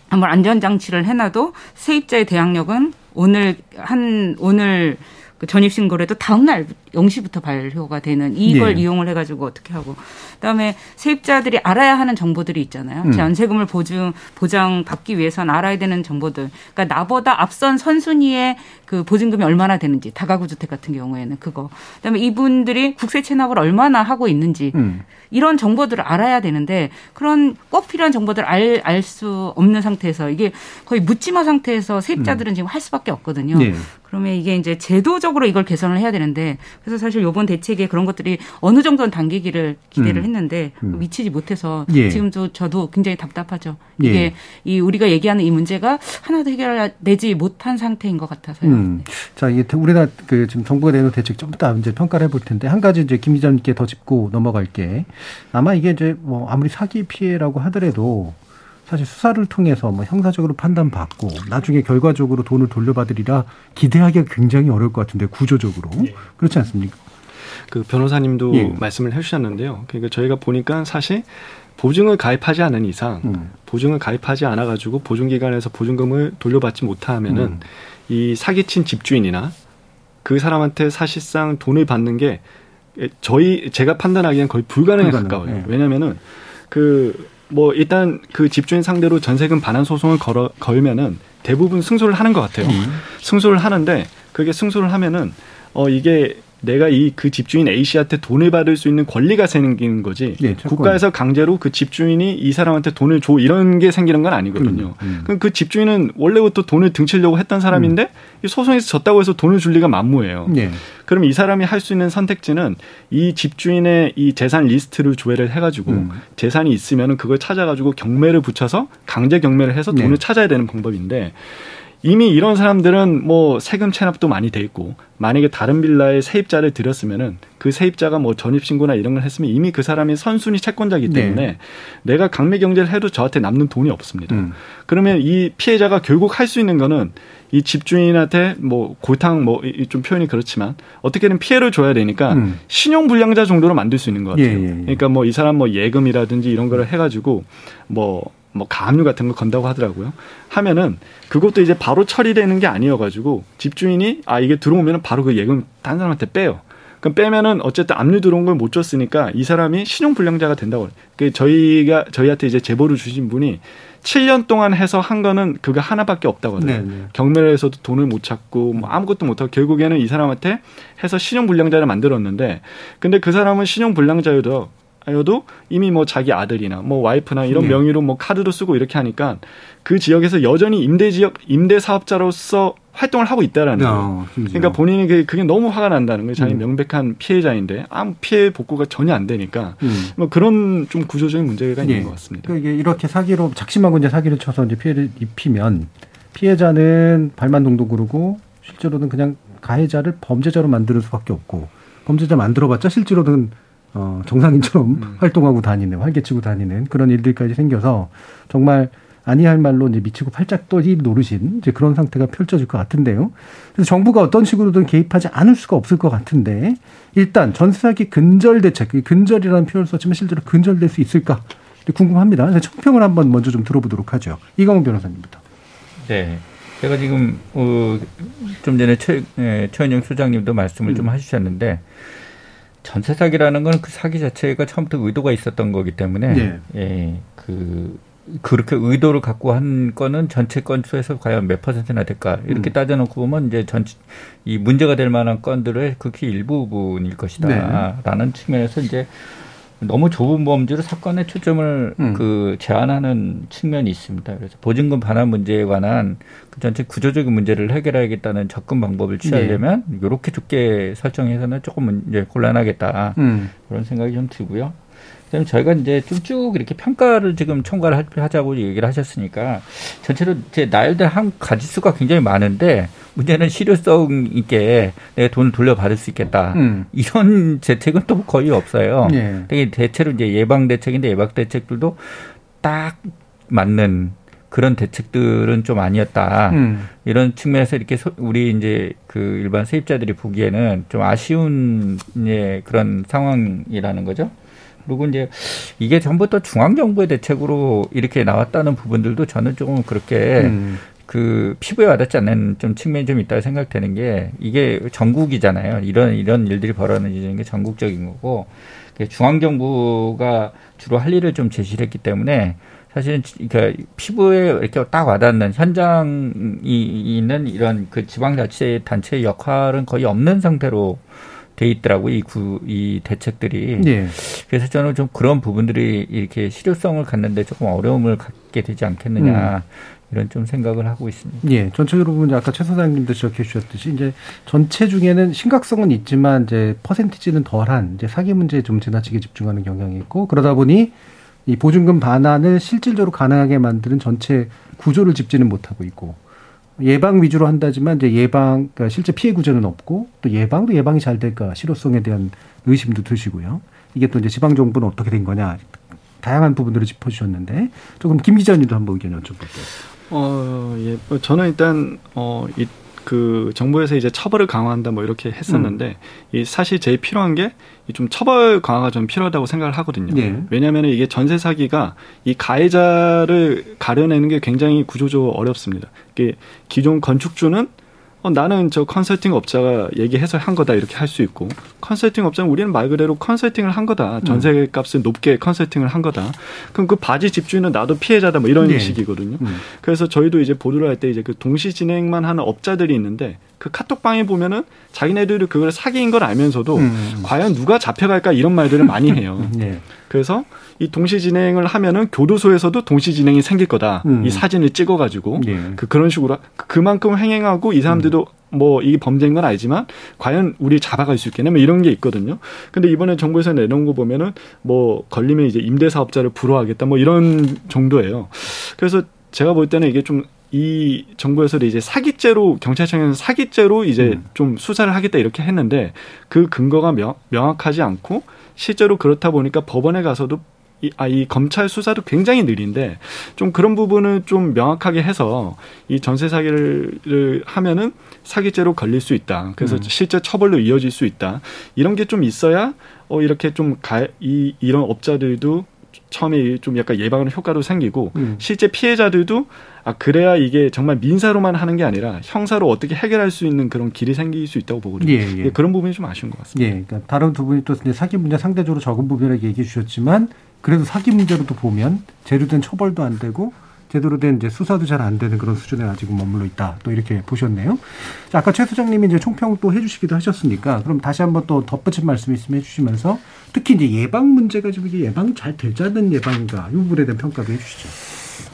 한번 안전장치를 해놔도 세입자의 대항력은 오늘 한 오늘 그 전입신고라도 다음 날 0시부터 발효가 되는 이걸 네. 이용을 해가지고 어떻게 하고 그다음에 세입자들이 알아야 하는 정보들이 있잖아요. 음. 연세금을 보증 보장 받기 위해서는 알아야 되는 정보들. 그러니까 나보다 앞선 선순위의 그 보증금이 얼마나 되는지 다가구 주택 같은 경우에는 그거. 그다음에 이분들이 국세 체납을 얼마나 하고 있는지 음. 이런 정보들을 알아야 되는데 그런 꼭 필요한 정보들을 알 알 수 없는 상태에서 이게 거의 묻지마 상태에서 세입자들은 음. 지금 할 수밖에 없거든요. 네. 그러면 이게 이제 제도적으로 이걸 개선을 해야 되는데 그래서 사실 요번 대책에 그런 것들이 어느 정도는 당기기를 기대를 음. 했는데 음. 미치지 못해서 예. 지금도 저도 굉장히 답답하죠. 이게 예. 이 우리가 얘기하는 이 문제가 하나도 해결되지 못한 상태인 것 같아서요. 음. 네. 자, 이게 우리나라 그 지금 정부가 내놓은 대책 좀 이따 이제 평가를 해볼 텐데 한 가지 이제 김 기자님께 더 짚고 넘어갈게. 아마 이게 이제 뭐 아무리 사기 피해라고 하더라도 사실 수사를 통해서 뭐 형사적으로 판단받고 나중에 결과적으로 돈을 돌려받으리라 기대하기가 굉장히 어려울 것 같은데 구조적으로 예. 그렇지 않습니까? 그 변호사님도 예. 말씀을 해주셨는데요. 그러니까 저희가 보니까 사실 보증을 가입하지 않은 이상 음. 보증을 가입하지 않아 가지고 보증기관에서 보증금을 돌려받지 못하면은 음. 이 사기친 집주인이나 그 사람한테 사실상 돈을 받는 게 저희 제가 판단하기엔 거의 불가능에 가까워요. 네. 왜냐면은 그 뭐 일단 그 집주인 상대로 전세금 반환 소송을 걸어 걸면은 대부분 승소를 하는 것 같아요. 음. 승소를 하는데 그게 승소를 하면은 어 이게 내가 이 그 집주인 A 씨한테 돈을 받을 수 있는 권리가 생기는 거지. 네, 국가에서 강제로 그 집주인이 이 사람한테 돈을 줘 이런 게 생기는 건 아니거든요. 음, 음. 그럼 그 집주인은 원래부터 돈을 등치려고 했던 사람인데 음. 이 소송에서 졌다고 해서 돈을 줄 리가 만무해요. 네. 그럼 이 사람이 할 수 있는 선택지는 이 집주인의 이 재산 리스트를 조회를 해가지고 음. 재산이 있으면은 그걸 찾아가지고 경매를 붙여서 강제 경매를 해서 돈을 네. 찾아야 되는 방법인데 이미 이런 사람들은 뭐 세금 체납도 많이 돼 있고 만약에 다른 빌라에 세입자를 들였으면은 그 세입자가 뭐 전입신고나 이런 걸 했으면 이미 그 사람이 선순위 채권자이기 네. 때문에 네. 내가 강매 경제를 해도 저한테 남는 돈이 없습니다. 음. 그러면 이 피해자가 결국 할 수 있는 거는 이 집주인한테 뭐 골탕 뭐 좀 표현이 그렇지만 어떻게든 피해를 줘야 되니까 음. 신용 불량자 정도로 만들 수 있는 것 같아요. 예, 예, 예. 그러니까 뭐 이 사람 뭐 예금이라든지 이런 거를 해가지고 뭐 뭐 가압류 같은 거 건다고 하더라고요. 하면은 그것도 이제 바로 처리되는 게 아니어가지고 집주인이 아 이게 들어오면은 바로 그 예금 딴 사람한테 빼요. 그럼 빼면은 어쨌든 압류 들어온 걸 못 줬으니까 이 사람이 신용 불량자가 된다고. 그 저희가 저희한테 이제 제보를 주신 분이 7년 동안 해서 한 거는 그거 하나밖에 없다고 하더라고요. 네, 네. 경매에서도 돈을 못 찾고 뭐 아무것도 못 하고 결국에는 이 사람한테 해서 신용 불량자를 만들었는데 근데 그 사람은 신용 불량자여도 여도 이미 뭐 자기 아들이나 뭐 와이프나 이런 네. 명의로 뭐 카드도 쓰고 이렇게 하니까 그 지역에서 여전히 임대 지역 임대 사업자로서 활동을 하고 있다라는 거예요. 어, 그러니까 본인이 그게 너무 화가 난다는 거예요. 자기 음. 명백한 피해자인데 아무 피해 복구가 전혀 안 되니까 음. 뭐 그런 좀 구조적인 문제가 있는 네. 것 같습니다. 그러니까 이렇게 사기로 작심하고 이제 사기를 쳐서 이제 피해를 입히면 피해자는 발만 동동 구르고 실제로는 그냥 가해자를 범죄자로 만드는 수밖에 없고 범죄자 만들어봤자 실제로는 어, 정상인처럼 음. 활동하고 다니는, 활개치고 다니는 그런 일들까지 생겨서 정말 아니할 말로 이제 미치고 팔짝 떠지 노르신 이제 그런 상태가 펼쳐질 것 같은데요. 그래서 정부가 어떤 식으로든 개입하지 않을 수가 없을 것 같은데 일단 전세 사기 근절 대책, 근절이라는 표현을 썼지만 실제로 근절될 수 있을까 궁금합니다. 청평을 한번 먼저 좀 들어보도록 하죠. 이광훈 변호사님부터. 네. 제가 지금 어, 좀 전에 최, 예, 최은영 소장님도 말씀을 음. 좀 하셨는데 전세 사기라는 건 그 사기 자체가 처음부터 의도가 있었던 거기 때문에 네. 예, 그 그렇게 의도를 갖고 한 건은 전체 건수에서 과연 몇 퍼센트나 될까 이렇게 음. 따져놓고 보면 이제 전체 이 문제가 될 만한 건들의 극히 일부분일 것이다라는 네. 측면에서 이제 너무 좁은 범주로 사건의 초점을 음. 그 제한하는 측면이 있습니다. 그래서 보증금 반환 문제에 관한 그 전체 구조적인 문제를 해결하겠다는 접근 방법을 취하려면 네. 이렇게 좁게 설정해서는 조금 이제 곤란하겠다 음. 그런 생각이 좀 들고요. 그다음에 저희가 이제 쭉쭉 이렇게 평가를 지금 총괄 하자고 얘기를 하셨으니까 전체로 제 나열된 한 가지수가 굉장히 많은데 문제는 실효성 있게 내가 돈을 돌려받을 수 있겠다. 음. 이런 대책은 또 거의 없어요. 예. 되게 대체로 이제 예방 대책인데 예방 대책들도 딱 맞는 그런 대책들은 좀 아니었다. 음. 이런 측면에서 이렇게 우리 이제 그 일반 세입자들이 보기에는 좀 아쉬운 이제 그런 상황이라는 거죠. 그리고 이제 이게 전부 터 중앙 정부의 대책으로 이렇게 나왔다는 부분들도 저는 조금 그렇게 음. 그 피부에 와닿지 않는 좀 측면이 좀 있다고 생각되는 게 이게 전국이잖아요. 이런 이런 일들이 벌어지는 게 전국적인 거고 중앙 정부가 주로 할 일을 좀 제시를 했기 때문에 사실은 그러니까 피부에 이렇게 딱 와닿는 현장이 있는 이런 그 지방자치 단체의 역할은 거의 없는 상태로 돼 있더라고 이구 이 대책들이. 네. 그래서 저는 좀 그런 부분들이 이렇게 실효성을 갖는데 조금 어려움을 갖게 되지 않겠느냐. 음. 이런 좀 생각을 하고 있습니다. 예, 전체적으로 보면 아까 최 소장님도 지적해 주셨듯이 이제 전체 중에는 심각성은 있지만 이제 퍼센티지는 덜한 이제 사기 문제에 좀 지나치게 집중하는 경향이 있고 그러다 보니 이 보증금 반환을 실질적으로 가능하게 만드는 전체 구조를 짚지는 못하고 있고 예방 위주로 한다지만 이제 예방 그러니까 실제 피해 구제는 없고 또 예방도 예방이 잘 될까 실효성에 대한 의심도 드시고요. 이게 또 이제 지방 정부는 어떻게 된 거냐 다양한 부분들을 짚어주셨는데 조금 김 기자님도 한번 의견 여쭤볼게요. 어, 예. 뭐 저는 일단 어, 이 그 정부에서 이제 처벌을 강화한다 뭐 이렇게 했었는데 음. 이 사실 제일 필요한 게 좀 처벌 강화가 좀 필요하다고 생각을 하거든요. 네. 왜냐하면 이게 전세 사기가 이 가해자를 가려내는 게 굉장히 구조적으로 어렵습니다. 이게 기존 건축주는 어, 나는 저 컨설팅 업자가 얘기해서 한 거다 이렇게 할 수 있고 컨설팅 업자는 우리는 말 그대로 컨설팅을 한 거다 전세 값을 높게 컨설팅을 한 거다 그럼 그 바지 집주인은 나도 피해자다 뭐 이런 네. 식이거든요 음. 그래서 저희도 이제 보도를 할 때 이제 그 동시 진행만 하는 업자들이 있는데 그 카톡방에 보면은 자기네들이 그걸 사기인 걸 알면서도 음. 과연 누가 잡혀갈까 이런 말들을 많이 해요. (laughs) 네. 그래서 이 동시 진행을 하면은 교도소에서도 동시 진행이 생길 거다. 음. 이 사진을 찍어가지고 네. 그 그런 식으로 그만큼 횡행하고 이 사람들도 음. 뭐 이게 범죄인 건 알지만 과연 우리 잡아갈 수 있겠냐 뭐 이런 게 있거든요. 근데 이번에 정부에서 내놓은 거 보면은 뭐 걸리면 이제 임대 사업자를 불허하겠다 뭐 이런 정도예요. 그래서 제가 볼 때는 이게 좀 이 정부에서 이제 사기죄로 경찰청에서 사기죄로 이제 음. 좀 수사를 하겠다 이렇게 했는데 그 근거가 명, 명확하지 않고 실제로 그렇다 보니까 법원에 가서도 이, 아, 이 검찰 수사도 굉장히 느린데 좀 그런 부분을 좀 명확하게 해서 이 전세 사기를 하면은 사기죄로 걸릴 수 있다. 그래서 음. 실제 처벌로 이어질 수 있다. 이런 게 좀 있어야 어 이렇게 좀 가 이 이런 업자들도 처음에 좀 약간 예방하는 효과도 생기고 음. 실제 피해자들도 아 그래야 이게 정말 민사로만 하는 게 아니라 형사로 어떻게 해결할 수 있는 그런 길이 생길 수 있다고 보거든요. 예, 예. 그런 부분이 좀 아쉬운 것 같습니다. 예, 그러니까 다른 두 분이 또 사기 문제 상대적으로 적은 부분을 얘기해 주셨지만 그래도 사기 문제로도 보면 제대로 된 처벌도 안 되고 제대로 된 이제 수사도 잘 안 되는 그런 수준에 아직 머물러 있다. 또 이렇게 보셨네요. 자, 아까 최 소장님이 이제 총평 또 해주시기도 하셨으니까 그럼 다시 한번 또 덧붙인 말씀 있으면 해주시면서 특히 이제 예방 문제가 좀 이게 예방이 잘 되지 않는 예방인가 이 부분에 대한 평가도 해주시죠.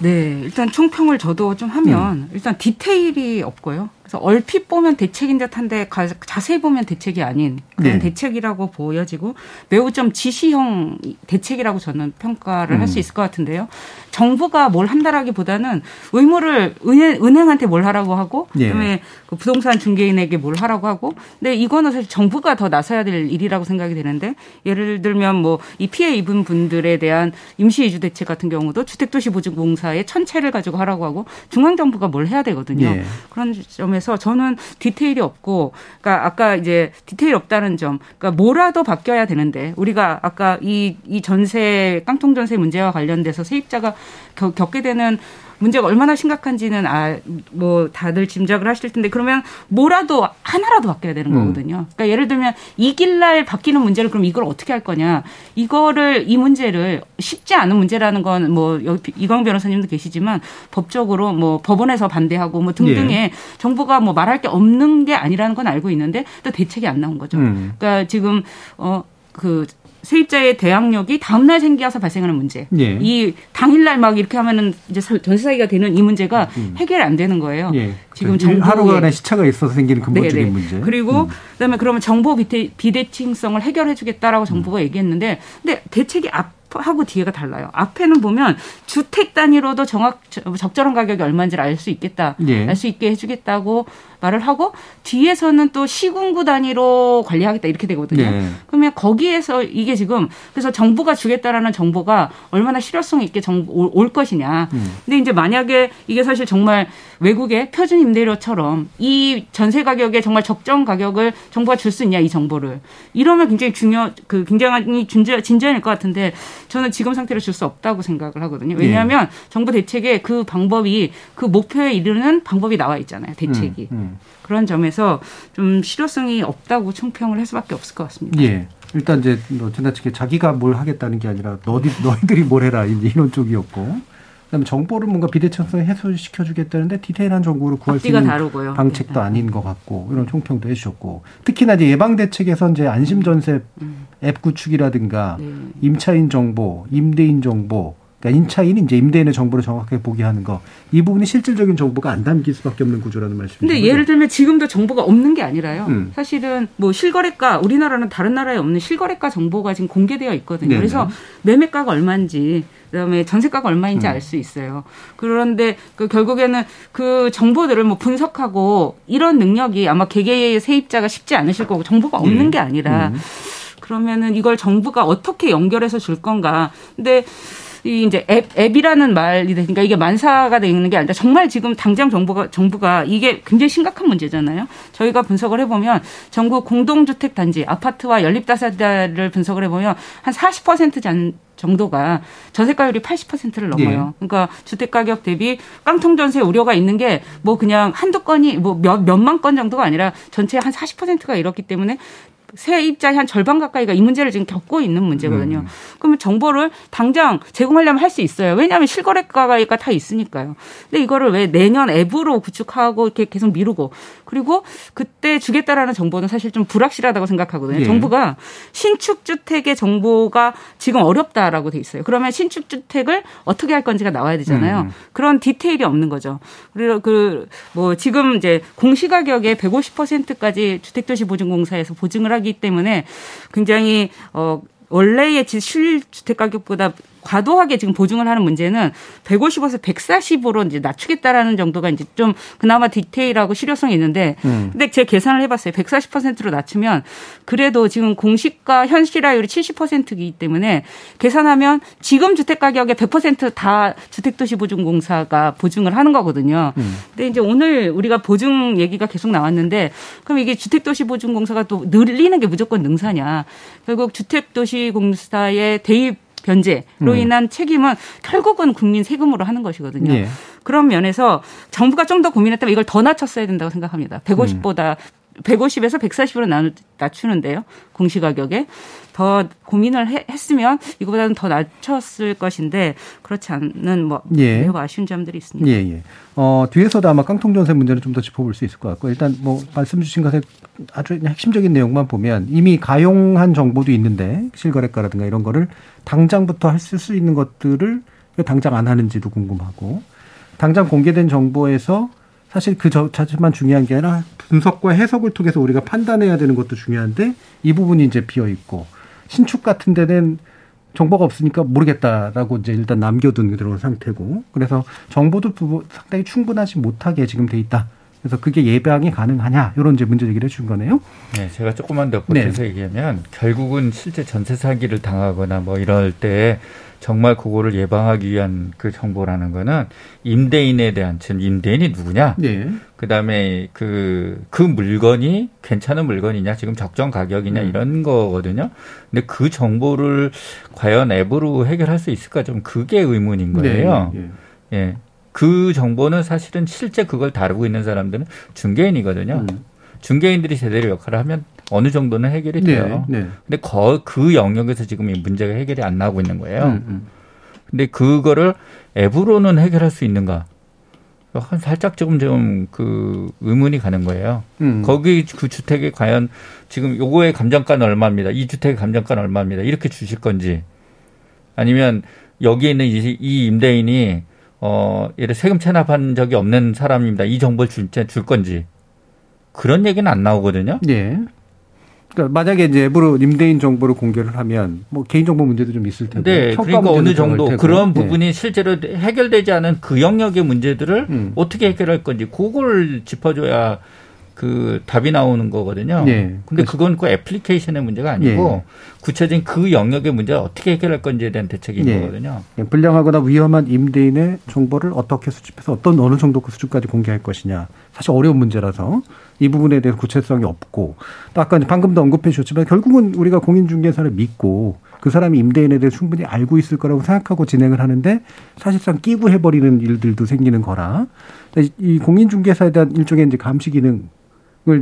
네, 일단 총평을 저도 좀 하면 음. 일단 디테일이 없고요. 그래서 얼핏 보면 대책인 듯한데 자세히 보면 대책이 아닌 그런 네. 대책이라고 보여지고 매우 좀 지시형 대책이라고 저는 평가를 음. 할수 있을 것 같은데요. 정부가 뭘 한다라기보다는 의무를 은행, 은행 한테 뭘 하라고 하고 예. 그다음에 그 부동산 중개인에게 뭘 하라고 하고 근데 이거는 사실 정부가 더 나서야 될 일이라고 생각이 되는데 예를 들면 뭐 이 피해 입은 분들에 대한 임시 이주 대책 같은 경우도 주택도시보증공 사의 천체를 가지고 하라고 하고 중앙 정부가 뭘 해야 되거든요. 예. 그런 점에서 저는 디테일이 없고 그러니까 아까 이제 디테일 없다는 점 그러니까 뭐라도 바뀌어야 되는데 우리가 아까 이 이 전세 깡통 전세 문제와 관련돼서 세입자가 겪게 되는 문제가 얼마나 심각한지는 아 뭐 다들 짐작을 하실 텐데 그러면 뭐라도 하나라도 바뀌어야 되는 음. 거거든요. 그러니까 예를 들면 이길날 바뀌는 문제를 그럼 이걸 어떻게 할 거냐? 이거를 이 문제를 쉽지 않은 문제라는 건 뭐 여기 이광 변호사님도 계시지만 법적으로 뭐 법원에서 반대하고 뭐 등등의 예. 정부가 뭐 말할 게 없는 게 아니라는 건 알고 있는데 또 대책이 안 나온 거죠. 음. 그러니까 지금 어그 세입자의 대항력이 다음날 생겨서 발생하는 문제. 예. 이 당일날 막 이렇게 하면은 이제 전세 사기가 되는 이 문제가 음. 해결이 안 되는 거예요. 예. 지금 정보 하루간의 시차가 있어서 생기는 근본적인 네네. 문제. 그리고 음. 그다음에 그러면 정보 비대, 비대칭성을 해결해 주겠다라고 정부가 음. 얘기했는데 근데 대책이 앞 하고 뒤에가 달라요. 앞에는 보면 주택 단위로도 정확 적절한 가격이 얼마인지를 알 수 있겠다, 예. 알수 있게 해주겠다고 말을 하고 뒤에서는 또 시군구 단위로 관리하겠다 이렇게 되거든요. 네. 그러면 거기에서 이게 지금 그래서 정부가 주겠다라는 정보가 얼마나 실효성 있게 정보 올, 올 것이냐. 음. 근데 이제 만약에 이게 사실 정말 외국의 표준 임대료처럼 이 전세 가격에 정말 적정 가격을 정부가 줄 수 있냐 이 정보를 이러면 굉장히 중요 그 굉장히 진전 진전일 것 같은데 저는 지금 상태로 줄 수 없다고 생각을 하거든요. 왜냐하면 네. 정부 대책에 그 방법이 그 목표에 이르는 방법이 나와 있잖아요. 대책이. 음, 음. 그런 점에서 좀 실효성이 없다고 총평을 할 수밖에 없을 것 같습니다. 예. 일단 이제 뭐 지나치게 자기가 뭘 하겠다는 게 아니라 너희 너희들이 뭘 해라 이런 쪽이었고. 그다음에 정보를 뭔가 비대칭성 해소시켜 주겠다는데 디테일한 정보를 구할 수 있는 다르고요. 방책도 네. 아닌 것 같고 이런 총평도 해주셨고 특히나 이제 예방 대책에서 이제 안심 전세 음. 앱 구축이라든가 네. 임차인 정보, 임대인 정보 그러니까 임차인이 이제 임대인의 정보를 정확하게 보게 하는 거. 이 부분이 실질적인 정보가 안 담길 수밖에 없는 구조라는 말씀이죠. 근데 예를 들면 지금도 정보가 없는 게 아니라요. 음. 사실은 뭐 실거래가 우리나라는 다른 나라에 없는 실거래가 정보가 지금 공개되어 있거든요. 네네. 그래서 매매가가 얼마인지 그다음에 전세가가 얼마인지 음. 알수 있어요. 그런데 그 결국에는 그 정보들을 뭐 분석하고 이런 능력이 아마 개개의 세입자가 쉽지 않으실 거고 정보가 없는 네. 게 아니라 음. 그러면은 이걸 정부가 어떻게 연결해서 줄 건가. 근데 이 이제 앱, 앱이라는 말이 되니까 이게 만사가 되는 게 아니라 정말 지금 당장 정부가 정부가 이게 굉장히 심각한 문제잖아요. 저희가 분석을 해보면 전국 공동주택 단지 아파트와 연립다세대를 분석을 해보면 한 40% 잔, 정도가 전세가율이 80%를 넘어요. 네. 그러니까 주택 가격 대비 깡통 전세 우려가 있는 게 뭐 그냥 한두 건이 뭐 몇 몇만 건 정도가 아니라 전체 한 40%가 이렇기 때문에 세 입자의 한 절반 가까이가 이 문제를 지금 겪고 있는 문제거든요. 음. 그러면 정보를 당장 제공하려면 할 수 있어요. 왜냐하면 실거래가가 다 있으니까요. 근데 이거를 왜 내년 앱으로 구축하고 이렇게 계속 미루고 그리고 그때 주겠다라는 정보는 사실 좀 불확실하다고 생각하거든요. 예. 정부가 신축 주택의 정보가 지금 어렵다라고 돼 있어요. 그러면 신축 주택을 어떻게 할 건지가 나와야 되잖아요. 음. 그런 디테일이 없는 거죠. 그리고 그 뭐 지금 이제 공시가격의 150%까지 주택도시보증공사에서 보증을 하기 때문에 굉장히 어 원래의 실 주택 가격보다 과도하게 지금 보증을 하는 문제는 150에서 140으로 이제 낮추겠다라는 정도가 이제 좀 그나마 디테일하고 실효성이 있는데 음. 근데 제가 계산을 해봤어요. 140%로 낮추면 그래도 지금 공시가 현실화율이 70%이기 때문에 계산하면 지금 주택 가격의 100%다 주택도시보증공사가 보증을 하는 거거든요. 음. 근데 이제 오늘 우리가 보증 얘기가 계속 나왔는데 그럼 이게 주택도시보증공사가 또 늘리는 게 무조건 능사냐? 결국 주택도시공사의 대입 변제로 음. 인한 책임은 결국은 국민 세금으로 하는 것이거든요. 예. 그런 면에서 정부가 좀 더 고민했다면 이걸 더 낮췄어야 된다고 생각합니다. 150보다 음. 150에서 140으로 낮추는데요. 공시가격에. 더 고민을 해, 했으면 이거보다는 더 낮췄을 것인데 그렇지 않는 뭐 예. 매우 아쉬운 점들이 있습니다. 예, 예. 어, 뒤에서도 아마 깡통 전세 문제를 좀 더 짚어볼 수 있을 것 같고 일단 뭐 말씀 주신 것에 아주 핵심적인 내용만 보면 이미 가용한 정보도 있는데 실거래가라든가 이런 거를 당장부터 할 수 있는 것들을 당장 안 하는지도 궁금하고 당장 공개된 정보에서 사실 그 자체만 중요한 게 아니라 분석과 해석을 통해서 우리가 판단해야 되는 것도 중요한데 이 부분이 이제 비어 있고 신축 같은 데는 정보가 없으니까 모르겠다라고 이제 일단 남겨둔 그런 상태고 그래서 정보도 상당히 충분하지 못하게 지금 돼 있다. 그래서 그게 예방이 가능하냐 이런 이제 문제 제기를 해준 거네요. 네, 제가 조금만 더 보태서 네. 얘기하면 결국은 실제 전세 사기를 당하거나 뭐 이럴 때 정말 그거를 예방하기 위한 그 정보라는 거는 임대인에 대한 즉 임대인이 누구냐. 네. 그다음에 그, 그 물건이 괜찮은 물건이냐, 지금 적정 가격이냐, 음. 이런 거거든요. 근데 그 정보를 과연 앱으로 해결할 수 있을까 좀 그게 의문인 네, 거예요. 네, 네. 예. 그 정보는 사실은 실제 그걸 다루고 있는 사람들은 중개인이거든요. 음. 중개인들이 제대로 역할을 하면 어느 정도는 해결이 돼요. 네, 네. 근데 거, 그 영역에서 지금 이 문제가 해결이 안 나오고 있는 거예요. 음, 음. 근데 그거를 앱으로는 해결할 수 있는가? 한 살짝 조금 좀 그 의문이 가는 거예요. 음. 거기 그 주택이 과연 지금 요거의 감정가는 얼마입니다. 이 주택의 감정가는 얼마입니다. 이렇게 주실 건지 아니면 여기에 있는 이, 이 임대인이 어, 예를 세금 체납한 적이 없는 사람입니다. 이 정보를 줄, 줄 건지. 그런 얘기는 안 나오거든요. 예. 그러니까 만약에 이제 앱으로 임대인 정보를 공개를 하면 뭐 개인정보 문제도 좀 있을 텐데. 네. 그러니까 어느 정도 그런 네. 부분이 네. 실제로 해결되지 않은 그 영역의 문제들을 음. 어떻게 해결할 건지 그걸 짚어줘야 그 답이 나오는 거거든요. 네. 근데 그건 그 애플리케이션의 문제가 아니고 네. 구체적인 그 영역의 문제를 어떻게 해결할 건지에 대한 대책인 네. 거거든요. 예, 불량하거나 위험한 임대인의 정보를 어떻게 수집해서 어떤 어느 정도 그 수준까지 공개할 것이냐. 사실 어려운 문제라서 이 부분에 대해서 구체성이 없고 또 아까 방금도 언급해 주셨지만 결국은 우리가 공인중개사를 믿고 그 사람이 임대인에 대해 충분히 알고 있을 거라고 생각하고 진행을 하는데 사실상 끼부해버리는 일들도 생기는 거라 이 공인중개사에 대한 일종의 이제 감시 기능 을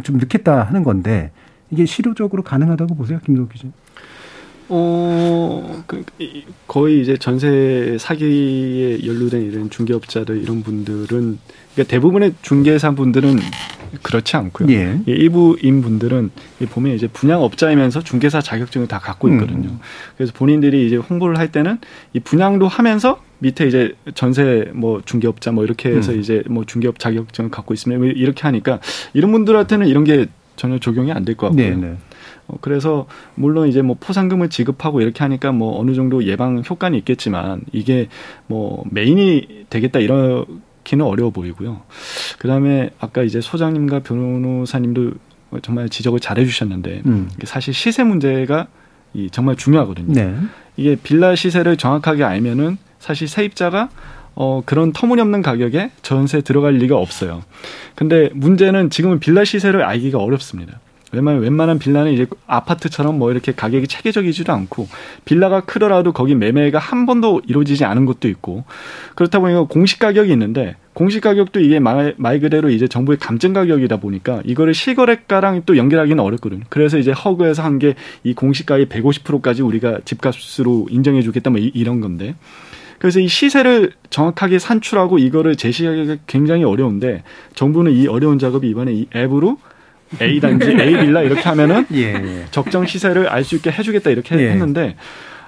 좀 넣겠다 하는 건데 이게 실효적으로 가능하다고 보세요, 김동욱 기자? 어, 그, 거의 이제 전세 사기에 연루된 이런 중개업자들 이런 분들은 그러니까 대부분의 중개사 분들은 그렇지 않고요. 예. 일부인 분들은 보면 이제 분양업자이면서 중개사 자격증을 다 갖고 있거든요. 음. 그래서 본인들이 이제 홍보를 할 때는 이 분양도 하면서 밑에 이제 전세 뭐 중개업자 뭐 이렇게 해서 음. 이제 뭐 중개업 자격증을 갖고 있으면 이렇게 하니까 이런 분들한테는 이런 게 전혀 적용이 안 될 것 같고요. 네네. 네. 어, 그래서 물론 이제 뭐 포상금을 지급하고 이렇게 하니까 뭐 어느 정도 예방 효과는 있겠지만 이게 뭐 메인이 되겠다 이렇게는 어려워 보이고요. 그다음에 아까 이제 소장님과 변호사님도 정말 지적을 잘해 주셨는데 음. 사실 시세 문제가 이 정말 중요하거든요. 네. 이게 빌라 시세를 정확하게 알면은 사실 세입자가 어, 그런 터무니없는 가격에 전세 들어갈 리가 없어요. 근데 문제는 지금은 빌라 시세를 알기가 어렵습니다. 웬만한, 웬만한 빌라는 이제 아파트처럼 뭐 이렇게 가격이 체계적이지도 않고 빌라가 크더라도 거기 매매가 한 번도 이루어지지 않은 것도 있고 그렇다 보니까 공시 가격이 있는데 공시 가격도 이게 말, 말 그대로 이제 정부의 감증 가격이다 보니까 이거를 실거래가랑 또 연결하기는 어렵거든요. 그래서 이제 허그에서 한 게 이 공시가의 150%까지 우리가 집값으로 인정해 주겠다 뭐 이런 건데 그래서 이 시세를 정확하게 산출하고 이거를 제시하기가 굉장히 어려운데 정부는 이 어려운 작업이 이번에 이 앱으로 A 단지 A 빌라 이렇게 하면은 (laughs) 예, 예. 적정 시세를 알 수 있게 해주겠다 이렇게 예. 했는데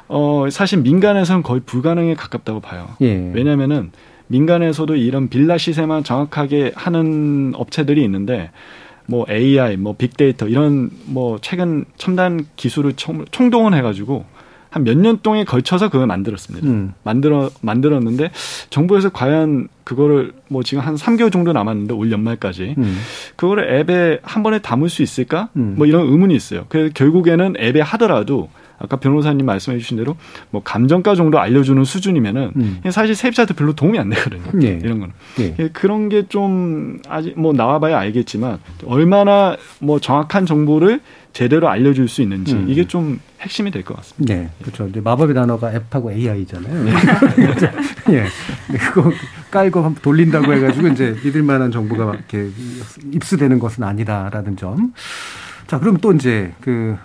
어 사실 민간에서는 거의 불가능에 가깝다고 봐요. 예. 왜냐하면은 민간에서도 이런 빌라 시세만 정확하게 하는 업체들이 있는데 뭐 AI, 뭐 빅데이터 이런 뭐 최근 첨단 기술을 총, 총동원해가지고 한 몇 년 동에 걸쳐서 그걸 만들었습니다. 음. 만들어 만들었는데 정부에서 과연 그거를 뭐 지금 한 3개월 정도 남았는데 올 연말까지 음. 그거를 앱에 한 번에 담을 수 있을까? 음. 뭐 이런 의문이 있어요. 그래서 결국에는 앱에 하더라도 아까 변호사님 말씀해 주신 대로 뭐 감정가 정도 알려주는 수준이면은 음. 사실 세입자한테 별로 도움이 안 되거든요. 네. 이런 거는 네. 그런 게 좀 아직 뭐 나와봐야 알겠지만 얼마나 뭐 정확한 정보를 제대로 알려줄 수 있는지 음. 이게 좀 핵심이 될 것 같습니다. 네, 그렇죠. 이제 마법의 단어가 앱하고 AI잖아요. 네. (laughs) 예, 그거 깔고 돌린다고 해가지고 이제 믿을만한 정보가 이렇게 입수되는 것은 아니다라는 점. 자, 그럼 또 이제 그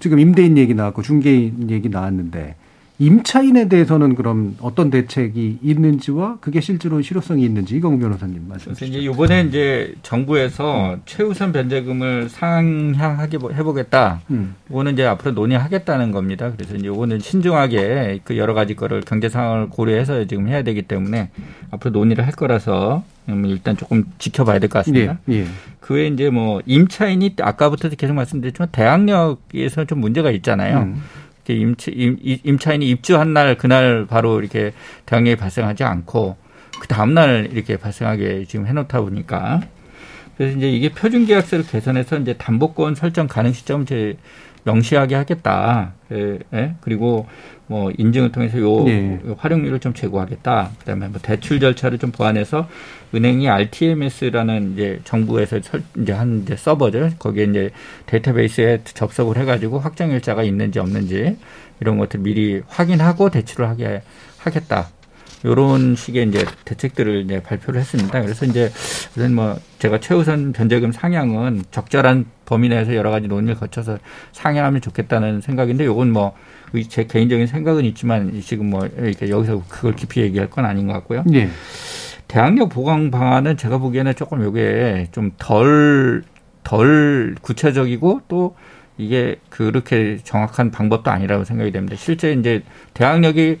지금 임대인 얘기 나왔고 중개인 얘기 나왔는데 임차인에 대해서는 그럼 어떤 대책이 있는지와 그게 실제로 실효성이 있는지 이광 변호사님 말씀 주시죠. 이제 이번에 이제 정부에서 음. 최우선 변제금을 상향하게 해보겠다. 음. 이거는 이제 앞으로 논의하겠다는 겁니다. 그래서 이제 이거는 신중하게 그 여러 가지 거를 경제 상황을 고려해서 지금 해야 되기 때문에 앞으로 논의를 할 거라서 일단 조금 지켜봐야 될 것 같습니다. 예, 예. 그 외에 이제 뭐 임차인이 아까부터 계속 말씀드렸지만 대학력에서 좀 문제가 있잖아요. 음. 임차, 임, 임차인이 입주한 날 그날 바로 이렇게 대학력이 발생하지 않고 그 다음 날 이렇게 발생하게 지금 해놓다 보니까 그래서 이제 이게 표준 계약서를 개선해서 이제 담보권 설정 가능 시점 제 명시하게 하겠다. 예, 예? 그리고 뭐 인증을 통해서 요 네. 활용률을 좀 제고하겠다. 그다음에 뭐 대출 절차를 좀 보완해서 은행이 RTMS라는 이제 정부에서 설, 이제 한 이제 서버죠. 거기에 이제 데이터베이스에 접속을 해가지고 확정 일자가 있는지 없는지 이런 것들 미리 확인하고 대출을 하게 하겠다. 요런 식의 이제 대책들을 이제 발표를 했습니다. 그래서 이제 우선 뭐 제가 최우선 변제금 상향은 적절한 범위 내에서 여러 가지 논의를 거쳐서 상향하면 좋겠다는 생각인데 요건 뭐 제 개인적인 생각은 있지만 지금 뭐 이렇게 여기서 그걸 깊이 얘기할 건 아닌 것 같고요. 네. 대항력 보강 방안은 제가 보기에는 조금 요게 좀 덜 덜 구체적이고 또 이게 그렇게 정확한 방법도 아니라고 생각이 됩니다. 실제 이제 대항력이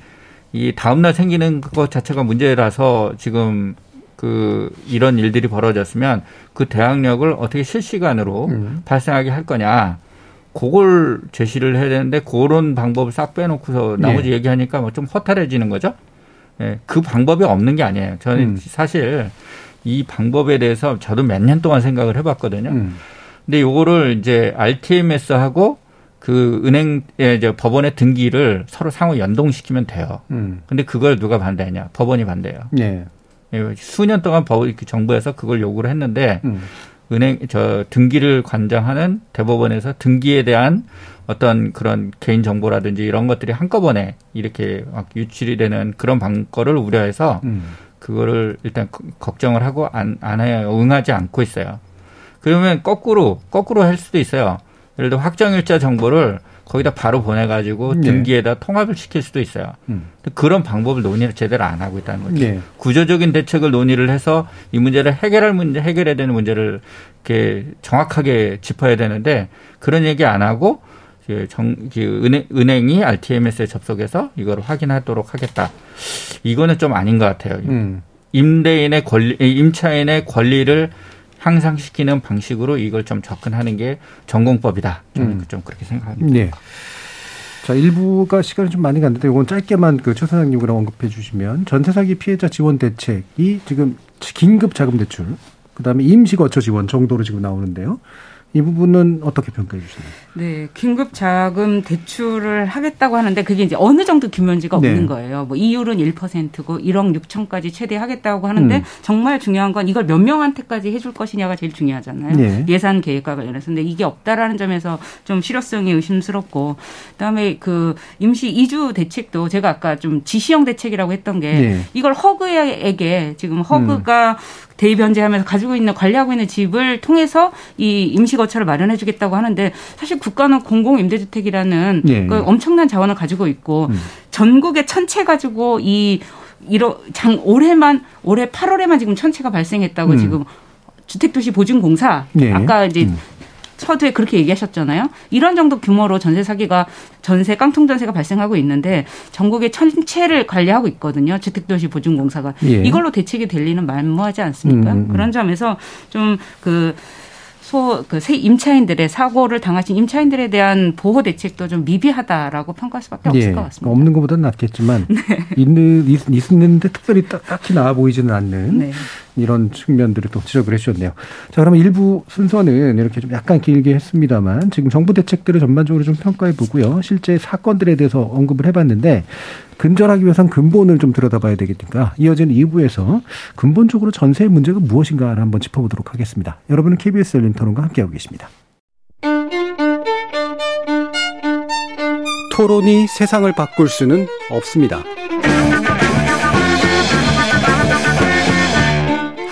이 다음날 생기는 것 자체가 문제라서 지금 그 이런 일들이 벌어졌으면 그 대항력을 어떻게 실시간으로 음. 발생하게 할 거냐. 그걸 제시를 해야 되는데 그런 방법을 싹 빼놓고서 나머지 네. 얘기하니까 뭐 좀 허탈해지는 거죠. 예, 그 방법이 없는 게 아니에요. 저는 음. 사실 이 방법에 대해서 저도 몇 년 동안 생각을 해봤거든요. 음. 근데 요거를 이제 RTMS하고 그 은행 이제 법원의 등기를 서로 상호 연동시키면 돼요. 음. 근데 그걸 누가 반대하냐? 법원이 반대해요. 네. 수년 동안 법 정부에서 그걸 요구를 했는데 음. 은행 저 등기를 관장하는 대법원에서 등기에 대한 어떤 그런 개인 정보라든지 이런 것들이 한꺼번에 이렇게 막 유출이 되는 그런 방거를 우려해서 음. 그거를 일단 걱정을 하고 안, 안 해요. 응하지 않고 있어요. 그러면 거꾸로, 거꾸로 할 수도 있어요. 예를 들어 확정일자 정보를 거기다 바로 보내가지고 네. 등기에다 통합을 시킬 수도 있어요. 음. 그런 방법을 논의를 제대로 안 하고 있다는 거죠. 네. 구조적인 대책을 논의를 해서 이 문제를 해결할 문제, 해결해야 되는 문제를 이렇게 정확하게 짚어야 되는데 그런 얘기 안 하고 정, 은행, 은행이 RTMS에 접속해서 이걸 확인하도록 하겠다. 이거는 좀 아닌 것 같아요. 음. 임대인의 권리, 임차인의 권리를 향상시키는 방식으로 이걸 좀 접근하는 게 전공법이다. 저는 음. 좀 그렇게 생각합니다. 네. 자, 일부가 시간이 좀 많이 갔는데 이건 짧게만 그 최 사장님으로 언급해 주시면 전세 사기 피해자 지원 대책이 지금 긴급 자금 대출, 그다음에 임시 거처 지원 정도로 지금 나오는데요. 이 부분은 어떻게 평가해 주시나요? 네, 긴급 자금 대출을 하겠다고 하는데 그게 이제 어느 정도 규모인지가 네. 없는 거예요. 뭐 이율은 1%고 1억 6천까지 최대 하겠다고 하는데 음. 정말 중요한 건 이걸 몇 명한테까지 해줄 것이냐가 제일 중요하잖아요. 네. 예산 계획과 관련해서. 근데 이게 없다라는 점에서 좀 실효성이 의심스럽고 그다음에 그 임시 이주 대책도 제가 아까 좀 지시형 대책이라고 했던 게 네. 이걸 허그에게 지금 허그가 음. 대변제하면서 가지고 있는 관리하고 있는 집을 통해서 이 임시거처를 마련해 주겠다고 하는데 사실 국가는 공공 임대주택이라는 네. 그 엄청난 자원을 가지고 있고 음. 전국에 천채 가지고 이 이러 장 올해만 올해 8월에만 지금 천채가 발생했다고 음. 지금 주택도시 보증공사 네. 아까 이제 음. 서두에 그렇게 얘기하셨잖아요. 이런 정도 규모로 전세 사기가 전세 깡통 전세가 발생하고 있는데 전국의 천채를 관리하고 있거든요. 주택도시 보증공사가 예. 이걸로 대책이 될 리는 만무하지 않습니까? 음, 음. 그런 점에서 좀그 소, 그, 새 임차인들의 사고를 당하신 임차인들에 대한 보호 대책도 좀 미비하다라고 평가할 수밖에 없을 예, 것 같습니다. 없는 것보다는 낫겠지만, (laughs) 네. 있는, 있, 는데 특별히 딱, 딱히 나아 보이지는 않는 네. 이런 측면들을 또 지적을 해주셨네요. 자, 그러면 일부 순서는 이렇게 좀 약간 길게 했습니다만, 지금 정부 대책들을 전반적으로 좀 평가해 보고요. 실제 사건들에 대해서 언급을 해봤는데, 근절하기 위해선 근본을 좀 들여다봐야 되겠니까 이어지는 2부에서 근본적으로 전세의 문제가 무엇인가를 한번 짚어보도록 하겠습니다. 여러분은 KBS 열린 토론과 함께하고 계십니다. 토론이 세상을 바꿀 수는 없습니다.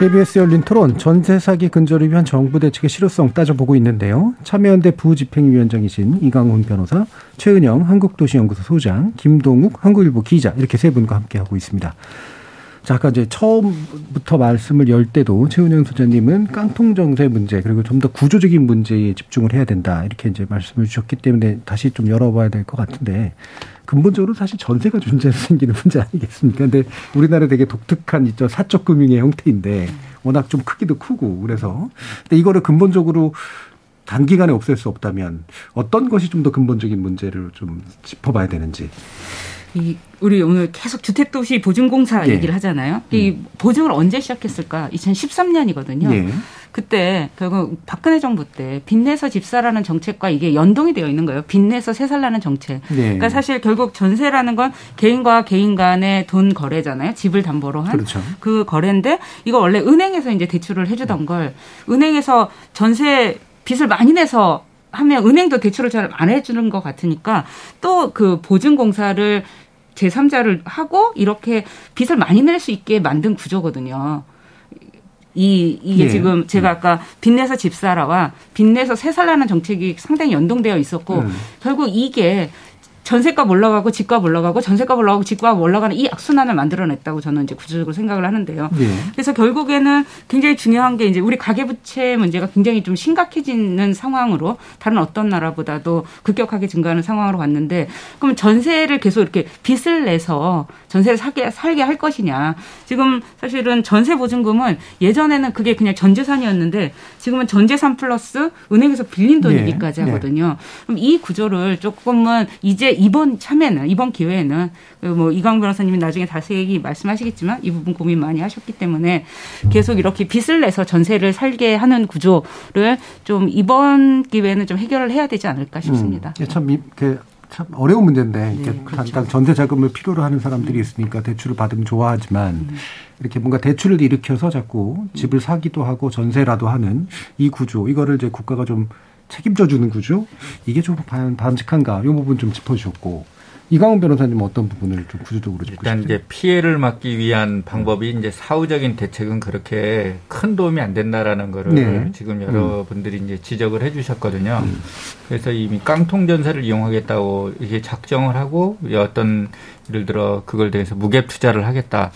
KBS 열린 토론 전세 사기 근절을 위한 정부 대책의 실효성 따져보고 있는데요. 참여연대 부집행위원장이신 이강훈 변호사, 최은영 한국도시연구소 소장, 김동욱 한국일보 기자 이렇게 세 분과 함께하고 있습니다. 자, 아까 이제 처음부터 말씀을 열 때도 최은영 소장님은 깡통 정세 문제 그리고 좀 더 구조적인 문제에 집중을 해야 된다 이렇게 이제 말씀을 주셨기 때문에 다시 좀 열어봐야 될 것 같은데 근본적으로 사실 전세가 존재해서 (laughs) 생기는 문제 아니겠습니까? 근데 우리나라 되게 독특한 있죠. 사적 금융의 형태인데 워낙 좀 크기도 크고 그래서 근데 이거를 근본적으로 단기간에 없앨 수 없다면 어떤 것이 좀 더 근본적인 문제를 좀 짚어봐야 되는지. 이 우리 오늘 계속 주택도시 보증공사 예. 얘기를 하잖아요. 이 음. 보증을 언제 시작했을까? 2013년이거든요. 예. 그때 결국 박근혜 정부 때 빚내서 집사라는 정책과 이게 연동이 되어 있는 거예요. 빚내서 세 살라는 정책. 네. 그러니까 사실 결국 전세라는 건 개인과 개인 간의 돈 거래잖아요. 집을 담보로 한. 그렇죠. 그 거래인데 이거 원래 은행에서 이제 대출을 해주던 걸 은행에서 전세 빚을 많이 내서 하면 은행도 대출을 잘 안 해주는 것 같으니까 또 그 보증공사를 제3자를 하고 이렇게 빚을 많이 낼 수 있게 만든 구조거든요. 이 이게 예. 지금 제가 아까 빚내서 집 사라와 빚내서 세 살라는 정책이 상당히 연동되어 있었고 음. 결국 이게 전세값 올라가고 집값 올라가고 전세값 올라가고 집값 올라가는 이 악순환을 만들어냈다고 저는 이제 구조적으로 생각을 하는데요. 네. 그래서 결국에는 굉장히 중요한 게 이제 우리 가계부채 문제가 굉장히 좀 심각해지는 상황으로 다른 어떤 나라보다도 급격하게 증가하는 상황으로 왔는데 그럼 전세를 계속 이렇게 빚을 내서 전세를 사게 살게 할 것이냐. 지금 사실은 전세 보증금은 예전에는 그게 그냥 전 재산이었는데 지금은 전 재산 플러스 은행에서 빌린 돈이기까지 네. 하거든요. 네. 그럼 이 구조를 조금은 이제 이번 참여는 이번 기회에는 뭐 이광 변호사님이 나중에 자세히 말씀하시겠지만 이 부분 고민 많이 하셨기 때문에 계속 이렇게 빚을 내서 전세를 살게 하는 구조를 좀 이번 기회는 좀 해결을 해야 되지 않을까 싶습니다. 음. 참, 그, 참 어려운 문제인데 네, 그렇죠. 전세 자금을 필요로 하는 사람들이 있으니까 대출을 받으면 좋아하지만 음. 이렇게 뭔가 대출을 일으켜서 자꾸 집을 사기도 하고 전세라도 하는 이 구조 이거를 이제 국가가 좀 책임져 주는 구조 이게 좀 바람직한가 이 부분 좀 짚어주셨고 이광훈 변호사님 어떤 부분을 좀 구조적으로 짚고 일단 이제 피해를 막기 위한 방법이 이제 사후적인 대책은 그렇게 큰 도움이 안 된다라는 거를 네. 지금 여러분들이 음. 이제 지적을 해주셨거든요. 음. 그래서 이미 깡통 전세를 이용하겠다고 이게 작정을 하고 어떤 예를 들어 그걸 대해서 무갭 투자를 하겠다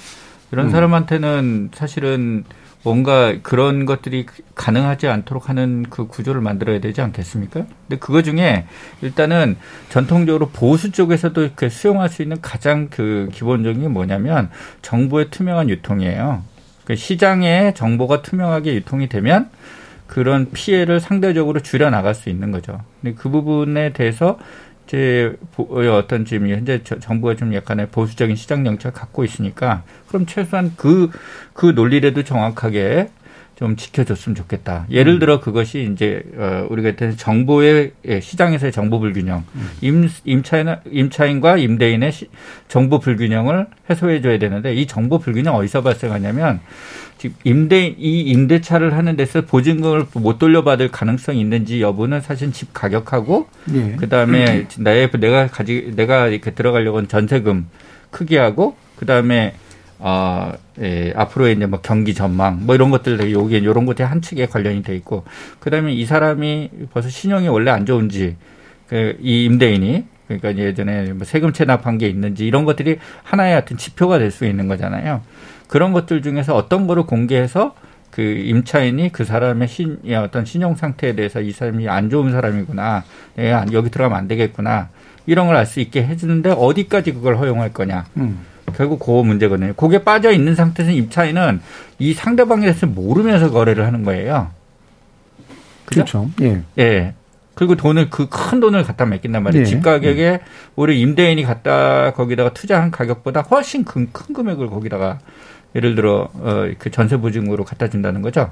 이런 음. 사람한테는 사실은 뭔가 그런 것들이 가능하지 않도록 하는 그 구조를 만들어야 되지 않겠습니까? 근데 그거 중에 일단은 전통적으로 보수 쪽에서도 이렇게 수용할 수 있는 가장 그 기본적인 게 뭐냐면 정보의 투명한 유통이에요. 그 시장에 정보가 투명하게 유통이 되면 그런 피해를 상대적으로 줄여 나갈 수 있는 거죠. 근데 그 부분에 대해서 제 어떤 지금 현재 정부가 좀 약간의 보수적인 시장 정책을 갖고 있으니까 그럼 최소한 그그 그 논리라도 정확하게 좀 지켜줬으면 좋겠다. 예를 음. 들어 그것이 이제 어 우리가 정보의 예, 시장에서의 정보 불균형, 음. 임 임차인 임차인과 임대인의 시, 정보 불균형을 해소해 줘야 되는데 이 정보 불균형 어디서 발생하냐면 지금 임대 이 임대차를 하는 데서 보증금을 못 돌려받을 가능성이 있는지 여부는 사실 집 가격하고 예. 그다음에 (clears throat) 내 내가 가지 내가 이렇게 들어가려고 하는 전세금 크기하고 그다음에 어, 예, 앞으로의 이제 뭐 경기 전망 뭐 이런 것들 여기에 이런 것들이 한 측에 관련이 돼 있고 그다음에 이 사람이 벌써 신용이 원래 안 좋은지 그 이 임대인이 그러니까 예전에 뭐 세금 체납한 게 있는지 이런 것들이 하나의 어떤 지표가 될 수 있는 거잖아요. 그런 것들 중에서 어떤 거를 공개해서 그 임차인이 그 사람의 신, 어떤 신용 상태에 대해서 이 사람이 안 좋은 사람이구나. 내가 여기 들어가면 안 되겠구나. 이런 걸 알 수 있게 해주는데 어디까지 그걸 허용할 거냐. 음. 결국 그 문제거든요. 거기에 빠져 있는 상태에서 임차인은 이 상대방에 대해서 모르면서 거래를 하는 거예요. 그렇죠. 예. 예. 그리고 돈을 그 큰 돈을 갖다 맡긴단 말이에요. 예. 집 가격에 예. 우리 임대인이 갖다 거기다가 투자한 가격보다 훨씬 큰, 큰 금액을 거기다가 예를 들어 어그 전세 보증으로 갖다 준다는 거죠.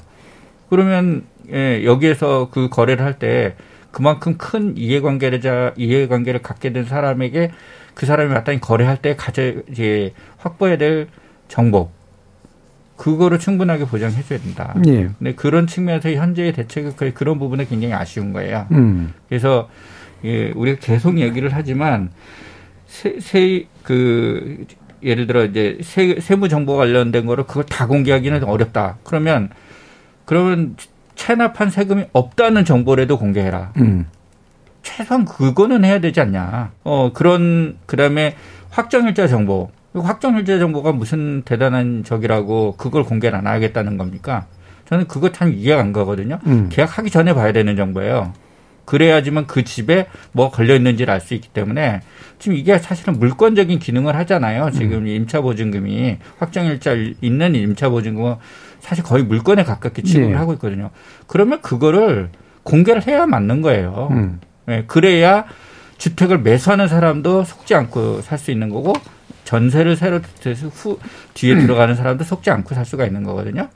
그러면 예, 여기에서 그 거래를 할 때 그만큼 큰 이해관계자 이해관계를 갖게 된 사람에게 그 사람이 마땅히 거래할 때 가져 이제 확보해야 될 정보 그거를 충분하게 보장해 줘야 된다. 예. 근데 그런 측면에서 현재의 대책은 그런 부분에 굉장히 아쉬운 거예요. 음. 그래서 예, 우리가 계속 얘기를 하지만 세, 세, 그, 예를 들어 이제 세, 세무 정보 관련된 거를 그걸 다 공개하기는 어렵다. 그러면 그러면 체납한 세금이 없다는 정보라도 공개해라. 음. 최소한 그거는 해야 되지 않냐. 어, 그런, 그 다음에 확정일자 정보. 확정일자 정보가 무슨 대단한 적이라고 그걸 공개를 안 하겠다는 겁니까? 저는 그거 참 이해가 안 가거든요. 음. 계약하기 전에 봐야 되는 정보예요. 그래야지만 그 집에 뭐 걸려 있는지를 알 수 있기 때문에 지금 이게 사실은 물권적인 기능을 하잖아요. 지금 음. 임차 보증금이 확정일자 있는 임차 보증금은 사실 거의 물권에 가깝게 취급을 네. 하고 있거든요. 그러면 그거를 공개를 해야 맞는 거예요. 음. 네, 그래야 주택을 매수하는 사람도 속지 않고 살 수 있는 거고 전세를 새로 돼서 후 뒤에 음. 들어가는 사람도 속지 않고 살 수가 있는 거거든요.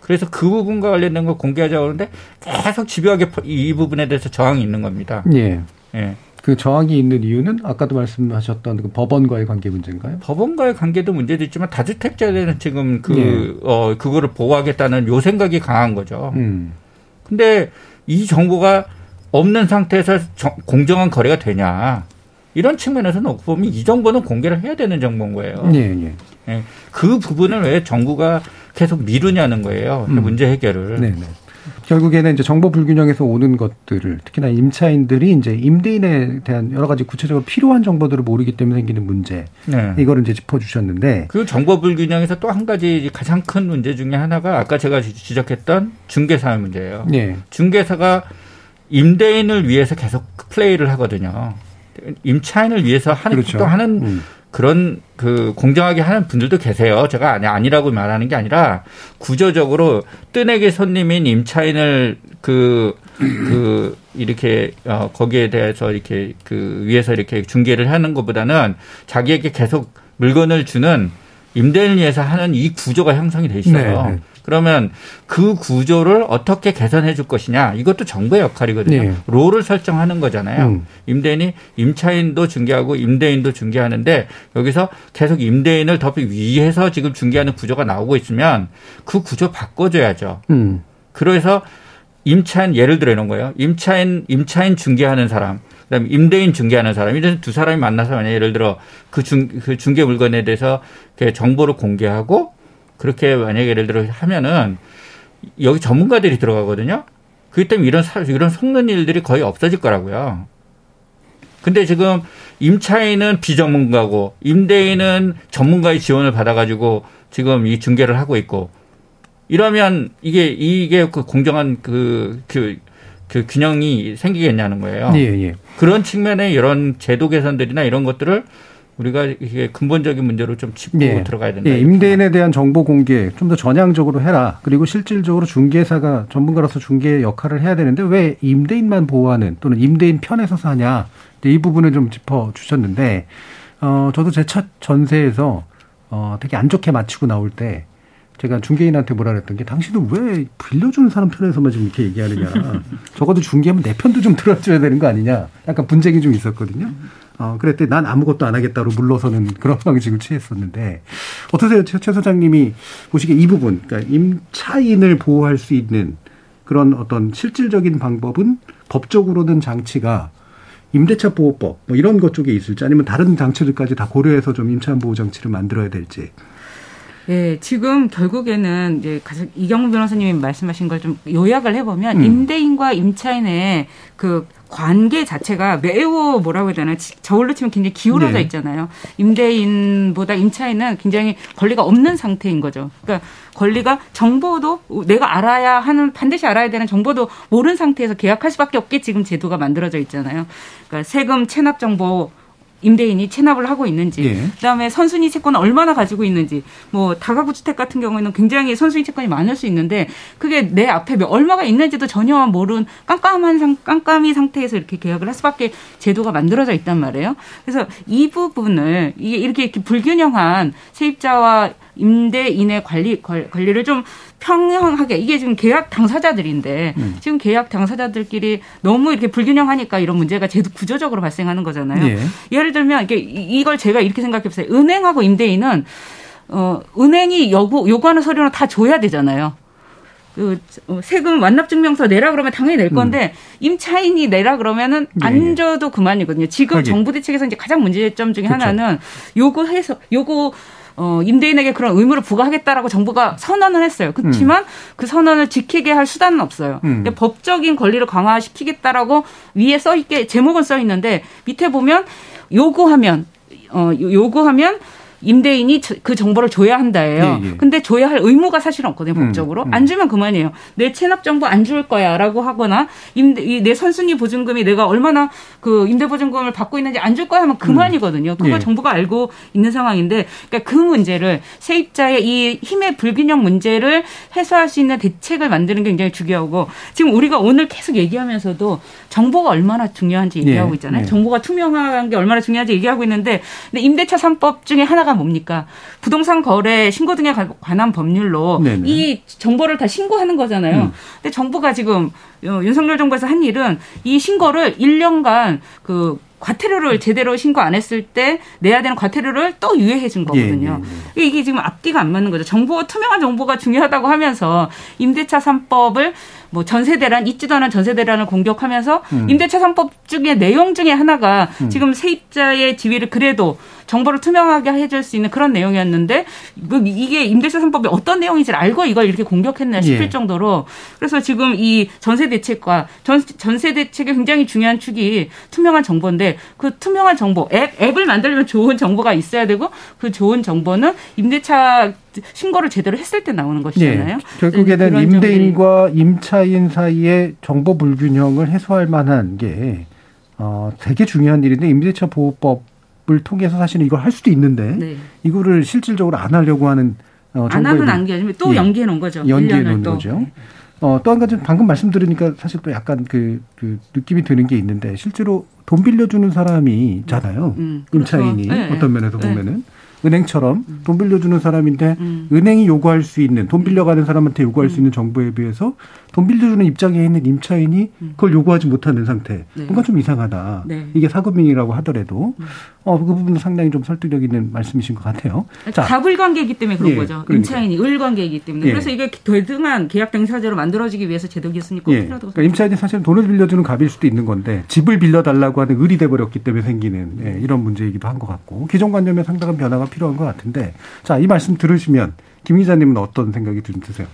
그래서 그 부분과 관련된 걸 공개하자고 하는데 계속 집요하게 이 부분에 대해서 저항이 있는 겁니다. 예. 예. 그 저항이 있는 이유는 아까도 말씀하셨던 그 법원과의 관계 문제인가요? 법원과의 관계도 문제도 있지만 다주택자들은 지금 그, 예. 어, 그거를 보호하겠다는 요 생각이 강한 거죠. 음. 근데 이 정보가 없는 상태에서 정, 공정한 거래가 되냐. 이런 측면에서 놓고 보면 이 정보는 공개를 해야 되는 정보인 거예요. 예, 예. 예. 그 부분을 왜 정부가 계속 미루냐는 거예요. 음. 문제 해결을. 네, 네. 결국에는 이제 정보 불균형에서 오는 것들을 특히나 임차인들이 이제 임대인에 대한 여러 가지 구체적으로 필요한 정보들을 모르기 때문에 생기는 문제. 네. 이거를 이제 짚어주셨는데 그 정보 불균형에서 또 한 가지 가장 큰 문제 중에 하나가 아까 제가 지적했던 중개사의 문제예요. 네. 중개사가 임대인을 위해서 계속 플레이를 하거든요. 임차인을 위해서 하는 그렇죠. 또 하는 음. 그런 그 공정하게 하는 분들도 계세요. 제가 아니 아니라고 말하는 게 아니라 구조적으로 뜨내기 손님인 임차인을 그, 그, 이렇게, 어, 거기에 대해서 이렇게 그 위에서 이렇게 중개를 하는 것보다는 자기에게 계속 물건을 주는 임대인을 위해서 하는 이 구조가 형성이 돼 있어요. 네, 네. 그러면 그 구조를 어떻게 개선해 줄 것이냐 이것도 정부의 역할이거든요. 네. 롤을 설정하는 거잖아요. 음. 임대인이 임차인도 중개하고 임대인도 중개하는데 여기서 계속 임대인을 더 위해서 지금 중개하는 구조가 나오고 있으면 그 구조 바꿔줘야죠. 음. 그래서 임차인 예를 들어 이런 거예요. 임차인 임차인 중개하는 사람 그다음에 임대인 중개하는 사람 이런 두 사람이 만나서 만약 예를 들어 그 중 그 중개 물건에 대해서 정보를 공개하고 그렇게 만약에 예를 들어 하면은 여기 전문가들이 들어가거든요. 그렇기 때문에 이런 사, 이런 속는 일들이 거의 없어질 거라고요. 근데 지금 임차인은 비전문가고 임대인은 전문가의 지원을 받아가지고 지금 이 중개를 하고 있고 이러면 이게 이게 그 공정한 그, 그, 그 균형이 생기겠냐는 거예요. 예, 예. 그런 측면에 이런 제도 개선들이나 이런 것들을 우리가 이게 근본적인 문제로 좀 짚고 네. 들어가야 된다. 네. 임대인에 대한 정보 공개 좀 더 전향적으로 해라. 그리고 실질적으로 중개사가 전문가로서 중개 역할을 해야 되는데 왜 임대인만 보호하는 또는 임대인 편에 서서 하냐. 이 부분을 좀 짚어 주셨는데 어 저도 제 첫 전세에서 어 되게 안 좋게 마치고 나올 때 제가 중개인한테 뭐라 그랬던 게 당신은 왜 빌려주는 사람 편에서만 지금 이렇게 얘기하느냐. (laughs) 적어도 중개하면 내 편도 좀 들어줘야 되는 거 아니냐. 약간 분쟁이 좀 있었거든요. 어, 그랬더니 난 아무것도 안 하겠다로 물러서는 그런 (laughs) 방식을 취했었는데 어떠세요? 최, 최 소장님이 보시기에 이 부분, 그러니까 임차인을 보호할 수 있는 그런 어떤 실질적인 방법은 법적으로는 장치가 임대차 보호법 뭐 이런 것 쪽에 있을지 아니면 다른 장치들까지 다 고려해서 좀 임차인 보호 장치를 만들어야 될지. 예, 지금 결국에는 이제 이경무 변호사님이 말씀하신 걸 좀 요약을 해보면 음. 임대인과 임차인의 그 관계 자체가 매우 뭐라고 해야 되나 저울로 치면 굉장히 기울어져 네. 있잖아요. 임대인보다 임차인은 굉장히 권리가 없는 상태인 거죠. 그러니까 권리가 정보도 내가 알아야 하는 반드시 알아야 되는 정보도 모르는 상태에서 계약할 수밖에 없게 지금 제도가 만들어져 있잖아요. 그러니까 세금 체납 정보 임대인이 체납을 하고 있는지, 예. 그다음에 선순위 채권을 얼마나 가지고 있는지, 뭐 다가구 주택 같은 경우에는 굉장히 선순위 채권이 많을 수 있는데 그게 내 앞에 얼마가 있는지도 전혀 모르는 깜깜한 상, 깜깜이 상태에서 이렇게 계약을 할 수밖에 제도가 만들어져 있단 말이에요. 그래서 이 부분을 이게 이렇게, 이렇게 불균형한 세입자와 임대인의 관리 관리를 좀 평형하게 이게 지금 계약 당사자들인데 음. 지금 계약 당사자들끼리 너무 이렇게 불균형하니까 이런 문제가 제도 구조적으로 발생하는 거잖아요. 예. 예를 들면 이게 이걸 제가 이렇게 생각해 보세요. 은행하고 임대인은 어 은행이 요구 요구하는 서류는 다 줘야 되잖아요. 그 어, 세금 완납 증명서 내라 그러면 당연히 낼 건데 음. 임차인이 내라 그러면은 예, 안 예. 줘도 그만이거든요. 지금. 정부 대책에서 이제 가장 문제점 중에 그쵸. 하나는 요구해서 요구 어, 임대인에게 그런 의무를 부과하겠다라고 정부가 선언을 했어요. 그렇지만 음. 그 선언을 지키게 할 수단은 없어요. 음. 법적인 권리를 강화시키겠다라고 위에 써 있게 제목은 써 있는데 밑에 보면 요구하면 어, 요구하면 임대인이 그 정보를 줘야 한다예요. 예, 예. 근데 줘야 할 의무가 사실은 없거든요, 음, 법적으로. 음, 음. 안 주면 그만이에요. 내 체납 정보 안 줄 거야라고 하거나 임대 내 선순위 보증금이 내가 얼마나 그 임대 보증금을 받고 있는지 안 줄 거야 하면 그만이거든요. 그걸 예. 정부가 알고 있는 상황인데 그러니까 그 문제를 세입자의 이 힘의 불균형 문제를 해소할 수 있는 대책을 만드는 게 굉장히 중요하고 지금 우리가 오늘 계속 얘기하면서도 정보가 얼마나 중요한지 얘기하고 예, 있잖아요. 예. 정보가 투명한 게 얼마나 중요한지 얘기하고 있는데 근데 임대차 3법 중에 하나가 하나가 뭡니까? 부동산 거래 신고 등에 관한 법률로 네네. 이 정보를 다 신고하는 거잖아요. 음. 근데 정부가 지금 어, 윤석열 정부에서 한 일은 이 신고를 1년간 그 과태료를 제대로 신고 안 했을 때 내야 되는 과태료를 또 유예해 준 거거든요. 예, 예, 예. 이게 지금 앞뒤가 안 맞는 거죠. 정보 투명한 정보가 중요하다고 하면서 임대차 3법을 뭐 전세 대란 있지도 않은 전세 대란을 공격하면서 음. 임대차 3법 중에 내용 중에 하나가 음. 지금 세입자의 지위를 그래도 정보를 투명하게 해줄 수 있는 그런 내용이었는데 뭐 이게 임대차 3법이 어떤 내용인지 알고 이걸 이렇게 공격했나 싶을 예. 정도로 그래서 지금 이 전세 대책과 전, 전세 대책의 굉장히 중요한 축이 투명한 정보인데 그 투명한 정보 앱, 앱을 만들려면 좋은 정보가 있어야 되고 그 좋은 정보는 임대차 신고를 제대로 했을 때 나오는 것이잖아요. 네. 결국에는 네, 임대인과 임차인 사이의 정보 불균형을 해소할 만한 게 어, 되게 중요한 일인데 임대차 보호법 을 통해서 사실은 이걸 할 수도 있는데 네. 이거를 실질적으로 안 하려고 하는 어, 안 안게 아니면 또 예. 연기해 놓은 거죠. 연기해 놓은 거죠. 어, 또 한 가지 방금 말씀 들으니까 사실 또 약간 그, 그 느낌이 드는 게 있는데 실제로 돈 빌려주는 사람이잖아요. 음, 그렇죠. 임차인이 네, 어떤 면에서 네. 보면은. 은행처럼 음. 돈 빌려주는 사람인데 음. 은행이 요구할 수 있는 돈 빌려가는 사람한테 요구할 음. 수 있는 정보에 비해서 돈 빌려주는 입장에 있는 임차인이 음. 그걸 요구하지 못하는 상태. 네. 뭔가 좀 이상하다. 네. 이게 사급민이라고 하더라도 음. 어, 그 부분은 상당히 좀 설득력 있는 말씀이신 것 같아요. 자. 가불관계이기 때문에 그런 예, 거죠. 그러니까. 임차인이 을 관계이기 때문에. 예. 그래서 이게 되등한 계약 땡사제로 만들어지기 위해서 제도 개선이 꼭 예. 필요하다고 그러니까 임차인이 사실 돈을 빌려주는 갑일 수도 있는 건데 집을 빌려달라고 하는 을이 돼버렸기 때문에 생기는 예, 이런 문제이기도 한 것 같고 기존 관념에 상당한 변화가 필요한 것 같은데 자, 이 말씀 들으시면 김 기자님은 어떤 생각이 드세요?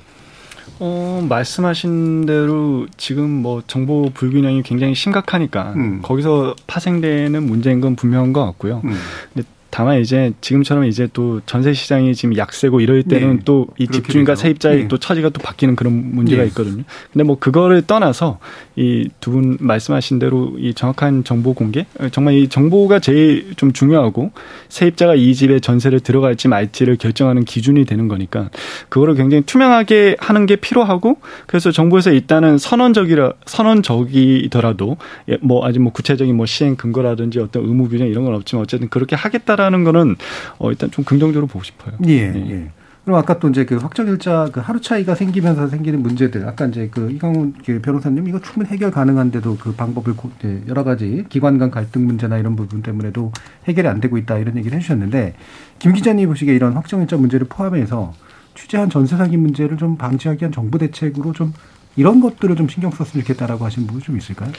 어, 말씀하신 대로 지금 뭐 정보 불균형이 굉장히 심각하니까 음. 거기서 파생되는 문제인 건 분명한 것 같고요. 음. 근데 다만 이제 지금처럼 이제 또 전세 시장이 지금 약세고 이럴 때는 네. 또이 집주인과 되죠. 세입자의 네. 또 처지가 또 바뀌는 그런 문제가 네. 있거든요. 근데 뭐 그거를 떠나서 이 두 분 말씀하신 대로 이 정확한 정보 공개 정말 이 정보가 제일 좀 중요하고 세입자가 이 집에 전세를 들어갈지 말지를 결정하는 기준이 되는 거니까 그거를 굉장히 투명하게 하는 게 필요하고 그래서 정부에서 일단은 선언적이라 선언적이더라도 예, 뭐 아직 뭐 구체적인 뭐 시행 근거라든지 어떤 의무 규정 이런 건 없지만 어쨌든 그렇게 하겠다라 하는 거는 어, 일단 좀 긍정적으로 보고 싶어요. 예. 네. 예. 그럼 아까 또 이제 그 확정일자 그 하루 차이가 생기면서 생기는 문제들, 아까 이제 그 이강훈 그 변호사님 이거 충분히 해결 가능한데도 그 방법을 여러 가지 기관 간 갈등 문제나 이런 부분 때문에도 해결이 안 되고 있다 이런 얘기를 해주셨는데 김 기자님 보시기에 이런 확정일자 문제를 포함해서 취재한 전세 사기 문제를 좀 방지하기 위한 정부 대책으로 좀 이런 것들을 좀 신경 썼으면 좋겠다라고 하시는 부분 좀 있을까요?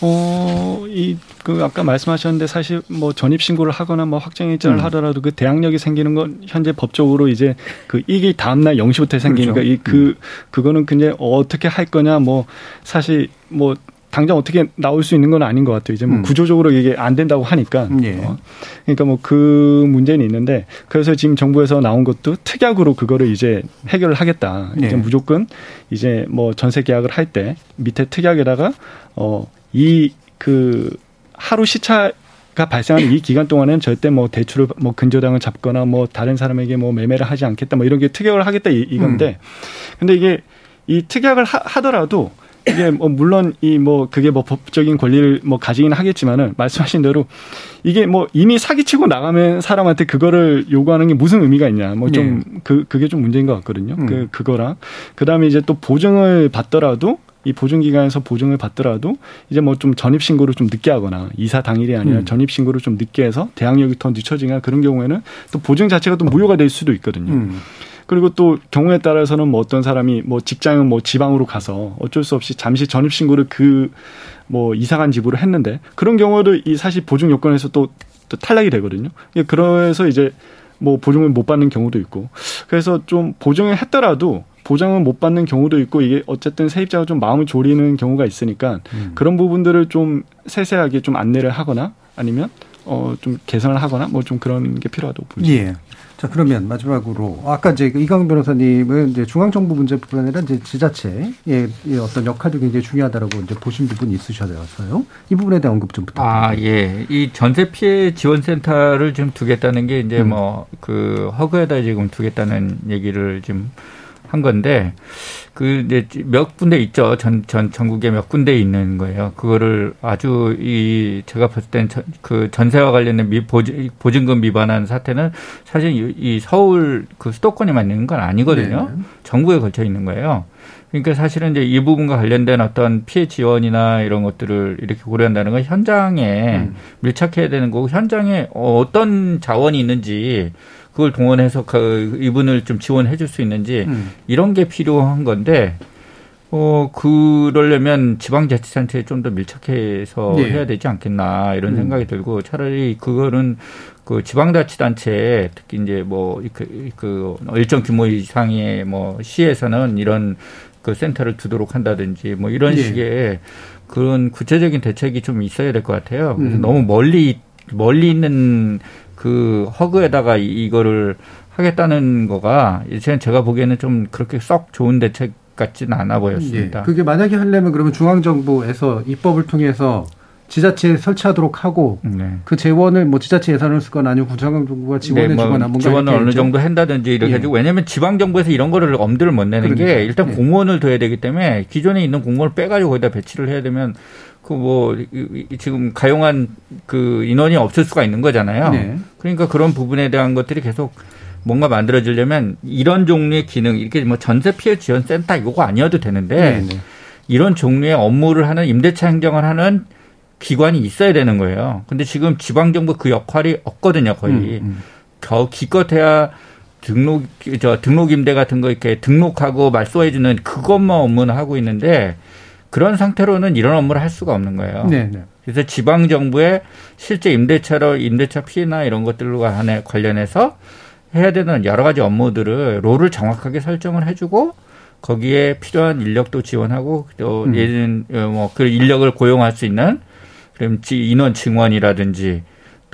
어, 이, 그, 아까 말씀하셨는데 사실 뭐 전입 신고를 하거나 뭐 확정일자를 음. 하더라도 그 대항력이 생기는 건 현재 법적으로 이제 그 이게 다음 날 0시부터 생기니까 그렇죠. 이 그, 음. 그거는 굉장히 어떻게 할 거냐 뭐 사실 뭐 당장 어떻게 나올 수 있는 건 아닌 것 같아요. 이제 뭐 음. 구조적으로 이게 안 된다고 하니까. 예. 어. 그러니까 뭐 그 문제는 있는데 그래서 지금 정부에서 나온 것도 특약으로 그거를 이제 해결을 하겠다. 예. 이제 무조건 이제 뭐 전세 계약을 할 때 밑에 특약에다가 어이 그 하루 시차 가 발생하는 이 기간 동안은 절대 뭐 대출을 뭐 근저당을 잡거나 뭐 다른 사람에게 뭐 매매를 하지 않겠다 뭐 이런 게 특약을 하겠다 이, 이건데 음. 근데 이게 이 특약을 하, 하더라도 이게 뭐 물론 이 뭐 그게 뭐 법적인 권리를 뭐 가지긴 하겠지만은 말씀하신 대로 이게 뭐 이미 사기치고 나가면 사람한테 그거를 요구하는 게 무슨 의미가 있냐 뭐 좀그 네. 그, 그게 좀 문제인 것 같거든요. 음. 그 그거랑 그다음에 이제 또 보증을 받더라도 이 보증 기관에서 보증을 받더라도 이제 뭐 좀 전입 신고를 좀 늦게 하거나 이사 당일이 아니라 음. 전입 신고를 좀 늦게 해서 대항력이 더 늦춰지거나 그런 경우에는 또 보증 자체가 또 무효가 될 수도 있거든요. 음. 그리고 또 경우에 따라서는 뭐 어떤 사람이 뭐 직장은 뭐 지방으로 가서 어쩔 수 없이 잠시 전입 신고를 그 뭐 이사간 집으로 했는데 그런 경우도 이 사실 보증 요건에서 또, 또 탈락이 되거든요. 그래서 이제 뭐 보증을 못 받는 경우도 있고 그래서 좀 보증을 했더라도 보장은 못 받는 경우도 있고 이게 어쨌든 세입자가 좀 마음을 졸이는 경우가 있으니까 음. 그런 부분들을 좀 세세하게 좀 안내를 하거나 아니면 어 좀 개선을 하거나 뭐 좀 그런 게 필요하다고 보입니다. 예. 자, 그러면 마지막으로 아까 이제 그 이강 변호사님은 이제 중앙정부 문제뿐 아니라 이제 지자체의 어떤 역할도 굉장히 중요하다라고 이제 보신 부분이 있으셔서요. 이 부분에 대한 언급 좀 부탁드립니다. 아, 예. 이 전세 피해 지원센터를 좀 두겠다는 게 이제 음. 뭐그 허그에다 지금 두겠다는 얘기를 좀한 건데 그 이제 몇 군데 있죠. 전, 전 전국에 몇 군데 있는 거예요. 그거를 아주 이 제가 봤을 땐 그 전세와 관련된 미, 보증, 보증금 위반한 사태는 사실 이, 이 서울 그 수도권에만 있는 건 아니거든요. 네. 전국에 걸쳐 있는 거예요. 그러니까 사실은 이제 이 부분과 관련된 어떤 피해 지원이나 이런 것들을 이렇게 고려한다는 건 현장에 음. 밀착해야 되는 거고 현장에 어떤 자원이 있는지 그걸 동원해서 그 이분을 좀 지원해 줄 수 있는지 음. 이런 게 필요한 건데 어 그러려면 지방자치단체에 좀 더 밀착해서 네. 해야 되지 않겠나 이런 음. 생각이 들고 차라리 그거는 그 지방자치단체 특히 이제 뭐그 그 일정 규모 이상의 뭐 시에서는 이런 그 센터를 두도록 한다든지 뭐 이런 네. 식의 그런 구체적인 대책이 좀 있어야 될 것 같아요. 그래서 음. 너무 멀리 멀리 있는 그 허그에다가 이거를 하겠다는 거가 이제 제가 보기에는 좀 그렇게 썩 좋은 대책 같지는 않아 보였습니다. 예. 그게 만약에 하려면 그러면 중앙 정부에서 입법을 통해서 지자체에 설치하도록 하고 네. 그 재원을 뭐 지자체 예산을 쓰거나 아니면 구청정부가 지원해 네, 뭐 주거나 뭔가 지원을 어느 정도 한다든지 이렇게 예. 해주고 왜냐하면 지방 정부에서 이런 거를 엄두를 못 내는 그러니까. 게 일단 예. 공무원을 둬야 되기 때문에 기존에 있는 공무원을 빼가지고 거기다 배치를 해야 되면 그 뭐 지금 가용한 그 인원이 없을 수가 있는 거잖아요. 네. 그러니까 그런 부분에 대한 것들이 계속 뭔가 만들어지려면 이런 종류의 기능 이렇게 뭐 전세 피해 지원 센터 이거 아니어도 되는데 네, 네. 이런 종류의 업무를 하는 임대차 행정을 하는 기관이 있어야 되는 거예요. 근데 지금 지방 정부 그 역할이 없거든요, 거의. 음, 음. 겨 기껏해야 등록, 저 등록 임대 같은 거 이렇게 등록하고 말소해 주는 그것만 업무는 하고 있는데 그런 상태로는 이런 업무를 할 수가 없는 거예요. 네, 네. 그래서 지방 정부의 실제 임대차로 임대차 피해나 이런 것들과 관련해서 해야 되는 여러 가지 업무들을 롤을 정확하게 설정을 해주고 거기에 필요한 인력도 지원하고 또 음. 예전 뭐그 인력을 고용할 수 있는 그럼 인원 증원이라든지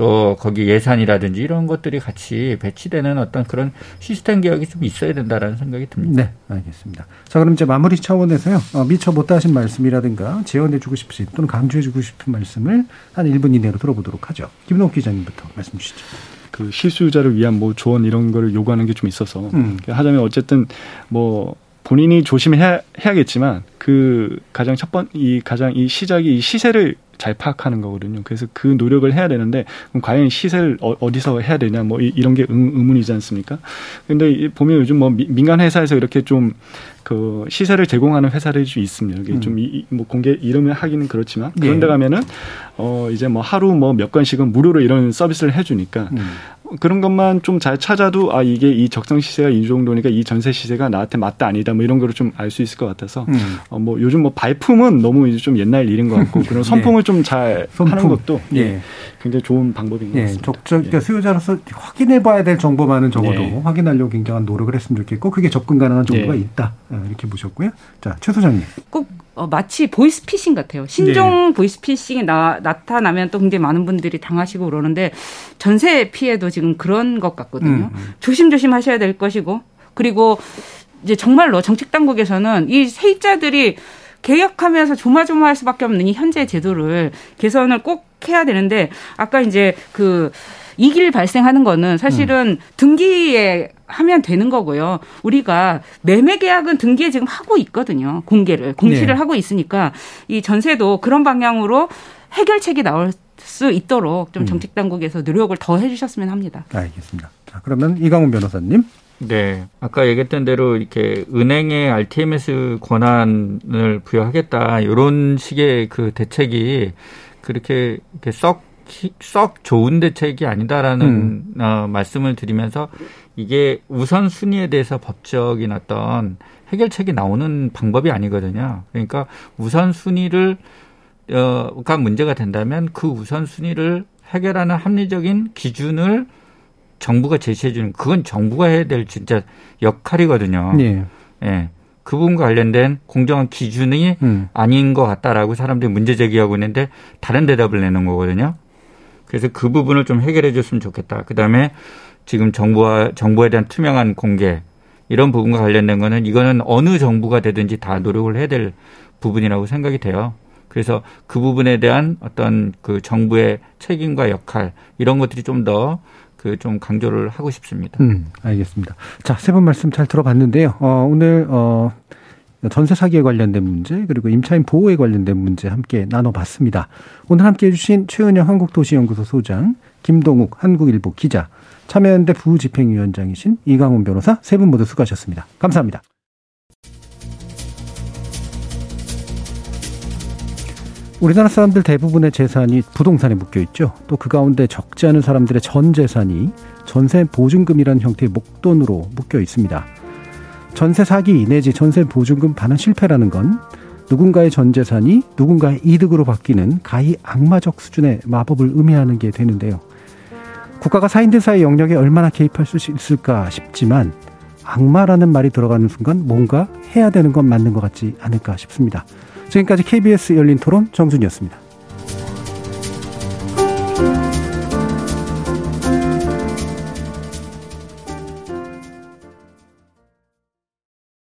또 거기 예산이라든지 이런 것들이 같이 배치되는 어떤 그런 시스템 개혁이 좀 있어야 된다라는 생각이 듭니다. 네, 알겠습니다. 자, 그럼 이제 마무리 차원에서요. 어, 미처 못 하신 말씀이라든가 재현해주고 싶으신 또는 강조해 주고 싶은 말씀을 한 1분 이내로 들어보도록 하죠. 김동욱 기자님부터 말씀 주시죠. 그 실수자를 위한 뭐 조언 이런 거를 요구하는 게 좀 있어서 음. 하자면 어쨌든 뭐 본인이 조심해야 해야겠지만 그 가장 첫 번 이 가장 이 시작이 이 시세를 잘 파악하는 거거든요. 그래서 그 노력을 해야 되는데 그럼 과연 시세를 어, 디서 해야 되냐 뭐 이, 런게 의, 문이지 않습니까? 근데 보면 요즘 뭐 민간 회사에서 이렇게 좀 그 시세를 제공하는 회사들이 좀 있습니다. 이게 음. 좀뭐 공개 이름을 하기는 그렇지만 그런데 예. 가면은 어 이제 뭐 하루 뭐 몇 건씩은 무료로 이런 서비스를 해주니까 음. 그런 것만 좀 잘 찾아도 아 이게 이 적정 시세가 이 정도니까 이 전세 시세가 나한테 맞다 아니다 뭐 이런 거를 좀 알 수 있을 것 같아서 음. 어, 뭐 요즘 뭐 발품은 너무 이제 좀 옛날 일인 것 같고 그런 (laughs) 선풍을 예. 좀잘 하는 것도 예. 예. 굉장히 좋은 방법인 것 예. 같습니다. 적절 그러니까 예. 수요자로서 확인해봐야 될 정보만은 적어도 예. 확인하려고 굉장한 노력을 했으면 좋겠고 그게 접근 가능한 정보가 있다 어, 이렇게 보셨고요. 자 최 소장님. 꼭 어, 마치 보이스피싱 같아요. 신종 네. 보이스피싱이 나, 나타나면 또 굉장히 많은 분들이 당하시고 그러는데 전세 피해도 지금 그런 것 같거든요. 음. 음. 조심조심 하셔야 될 것이고 그리고 이제 정말로 정책 당국에서는 이 세입자들이 개혁하면서 조마조마할 수밖에 없는 이 현재 제도를 개선을 꼭 해야 되는데 아까 이제 그 이길 발생하는 거는 사실은 음. 등기에 하면 되는 거고요. 우리가 매매 계약은 등기에 지금 하고 있거든요. 공개를 공시를 네. 하고 있으니까 이 전세도 그런 방향으로 해결책이 나올 수 있도록 좀 음. 정책 당국에서 노력을 더 해주셨으면 합니다. 알겠습니다. 자 그러면 이강훈 변호사님. 네. 아까 얘기했던 대로 이렇게 은행의 RTMS 권한을 부여하겠다. 이런 식의 그 대책이 그렇게 이렇게 썩, 썩 좋은 대책이 아니다라는 음. 어, 말씀을 드리면서 이게 우선 순위에 대해서 법적인 어떤 해결책이 나오는 방법이 아니거든요. 그러니까 우선 순위를 어가 문제가 된다면 그 우선 순위를 해결하는 합리적인 기준을 정부가 제시해 주는 그건 정부가 해야 될 진짜 역할이거든요. 예. 예. 그 부분과 관련된 공정한 기준이 음. 아닌 것 같다라고 사람들이 문제 제기하고 있는데 다른 대답을 내는 거거든요. 그래서 그 부분을 좀 해결해 줬으면 좋겠다. 그 다음에 지금 정부와 정부에 대한 투명한 공개 이런 부분과 관련된 거는 이거는 어느 정부가 되든지 다 노력을 해야 될 부분이라고 생각이 돼요. 그래서 그 부분에 대한 어떤 그 정부의 책임과 역할 이런 것들이 좀 더 그 좀 강조를 하고 싶습니다. 음, 알겠습니다. 자, 세 분 말씀 잘 들어봤는데요. 어, 오늘 어 전세 사기에 관련된 문제 그리고 임차인 보호에 관련된 문제 함께 나눠봤습니다. 오늘 함께 해주신 최은영 한국도시연구소 소장, 김동욱 한국일보 기자, 참여연대 부집행위원장이신 이강훈 변호사 세 분 모두 수고하셨습니다. 감사합니다. 우리나라 사람들 대부분의 재산이 부동산에 묶여 있죠. 또 그 가운데 적지 않은 사람들의 전 재산이 전세 보증금이라는 형태의 목돈으로 묶여 있습니다. 전세 사기 내지 전세 보증금 반환 실패라는 건 누군가의 전 재산이 누군가의 이득으로 바뀌는 가히 악마적 수준의 마법을 의미하는 게 되는데요. 국가가 사인들 사이 영역에 얼마나 개입할 수 있을까 싶지만 악마라는 말이 들어가는 순간 뭔가 해야 되는 건 맞는 것 같지 않을까 싶습니다. 지금까지 KBS 열린 토론 정준이었습니다.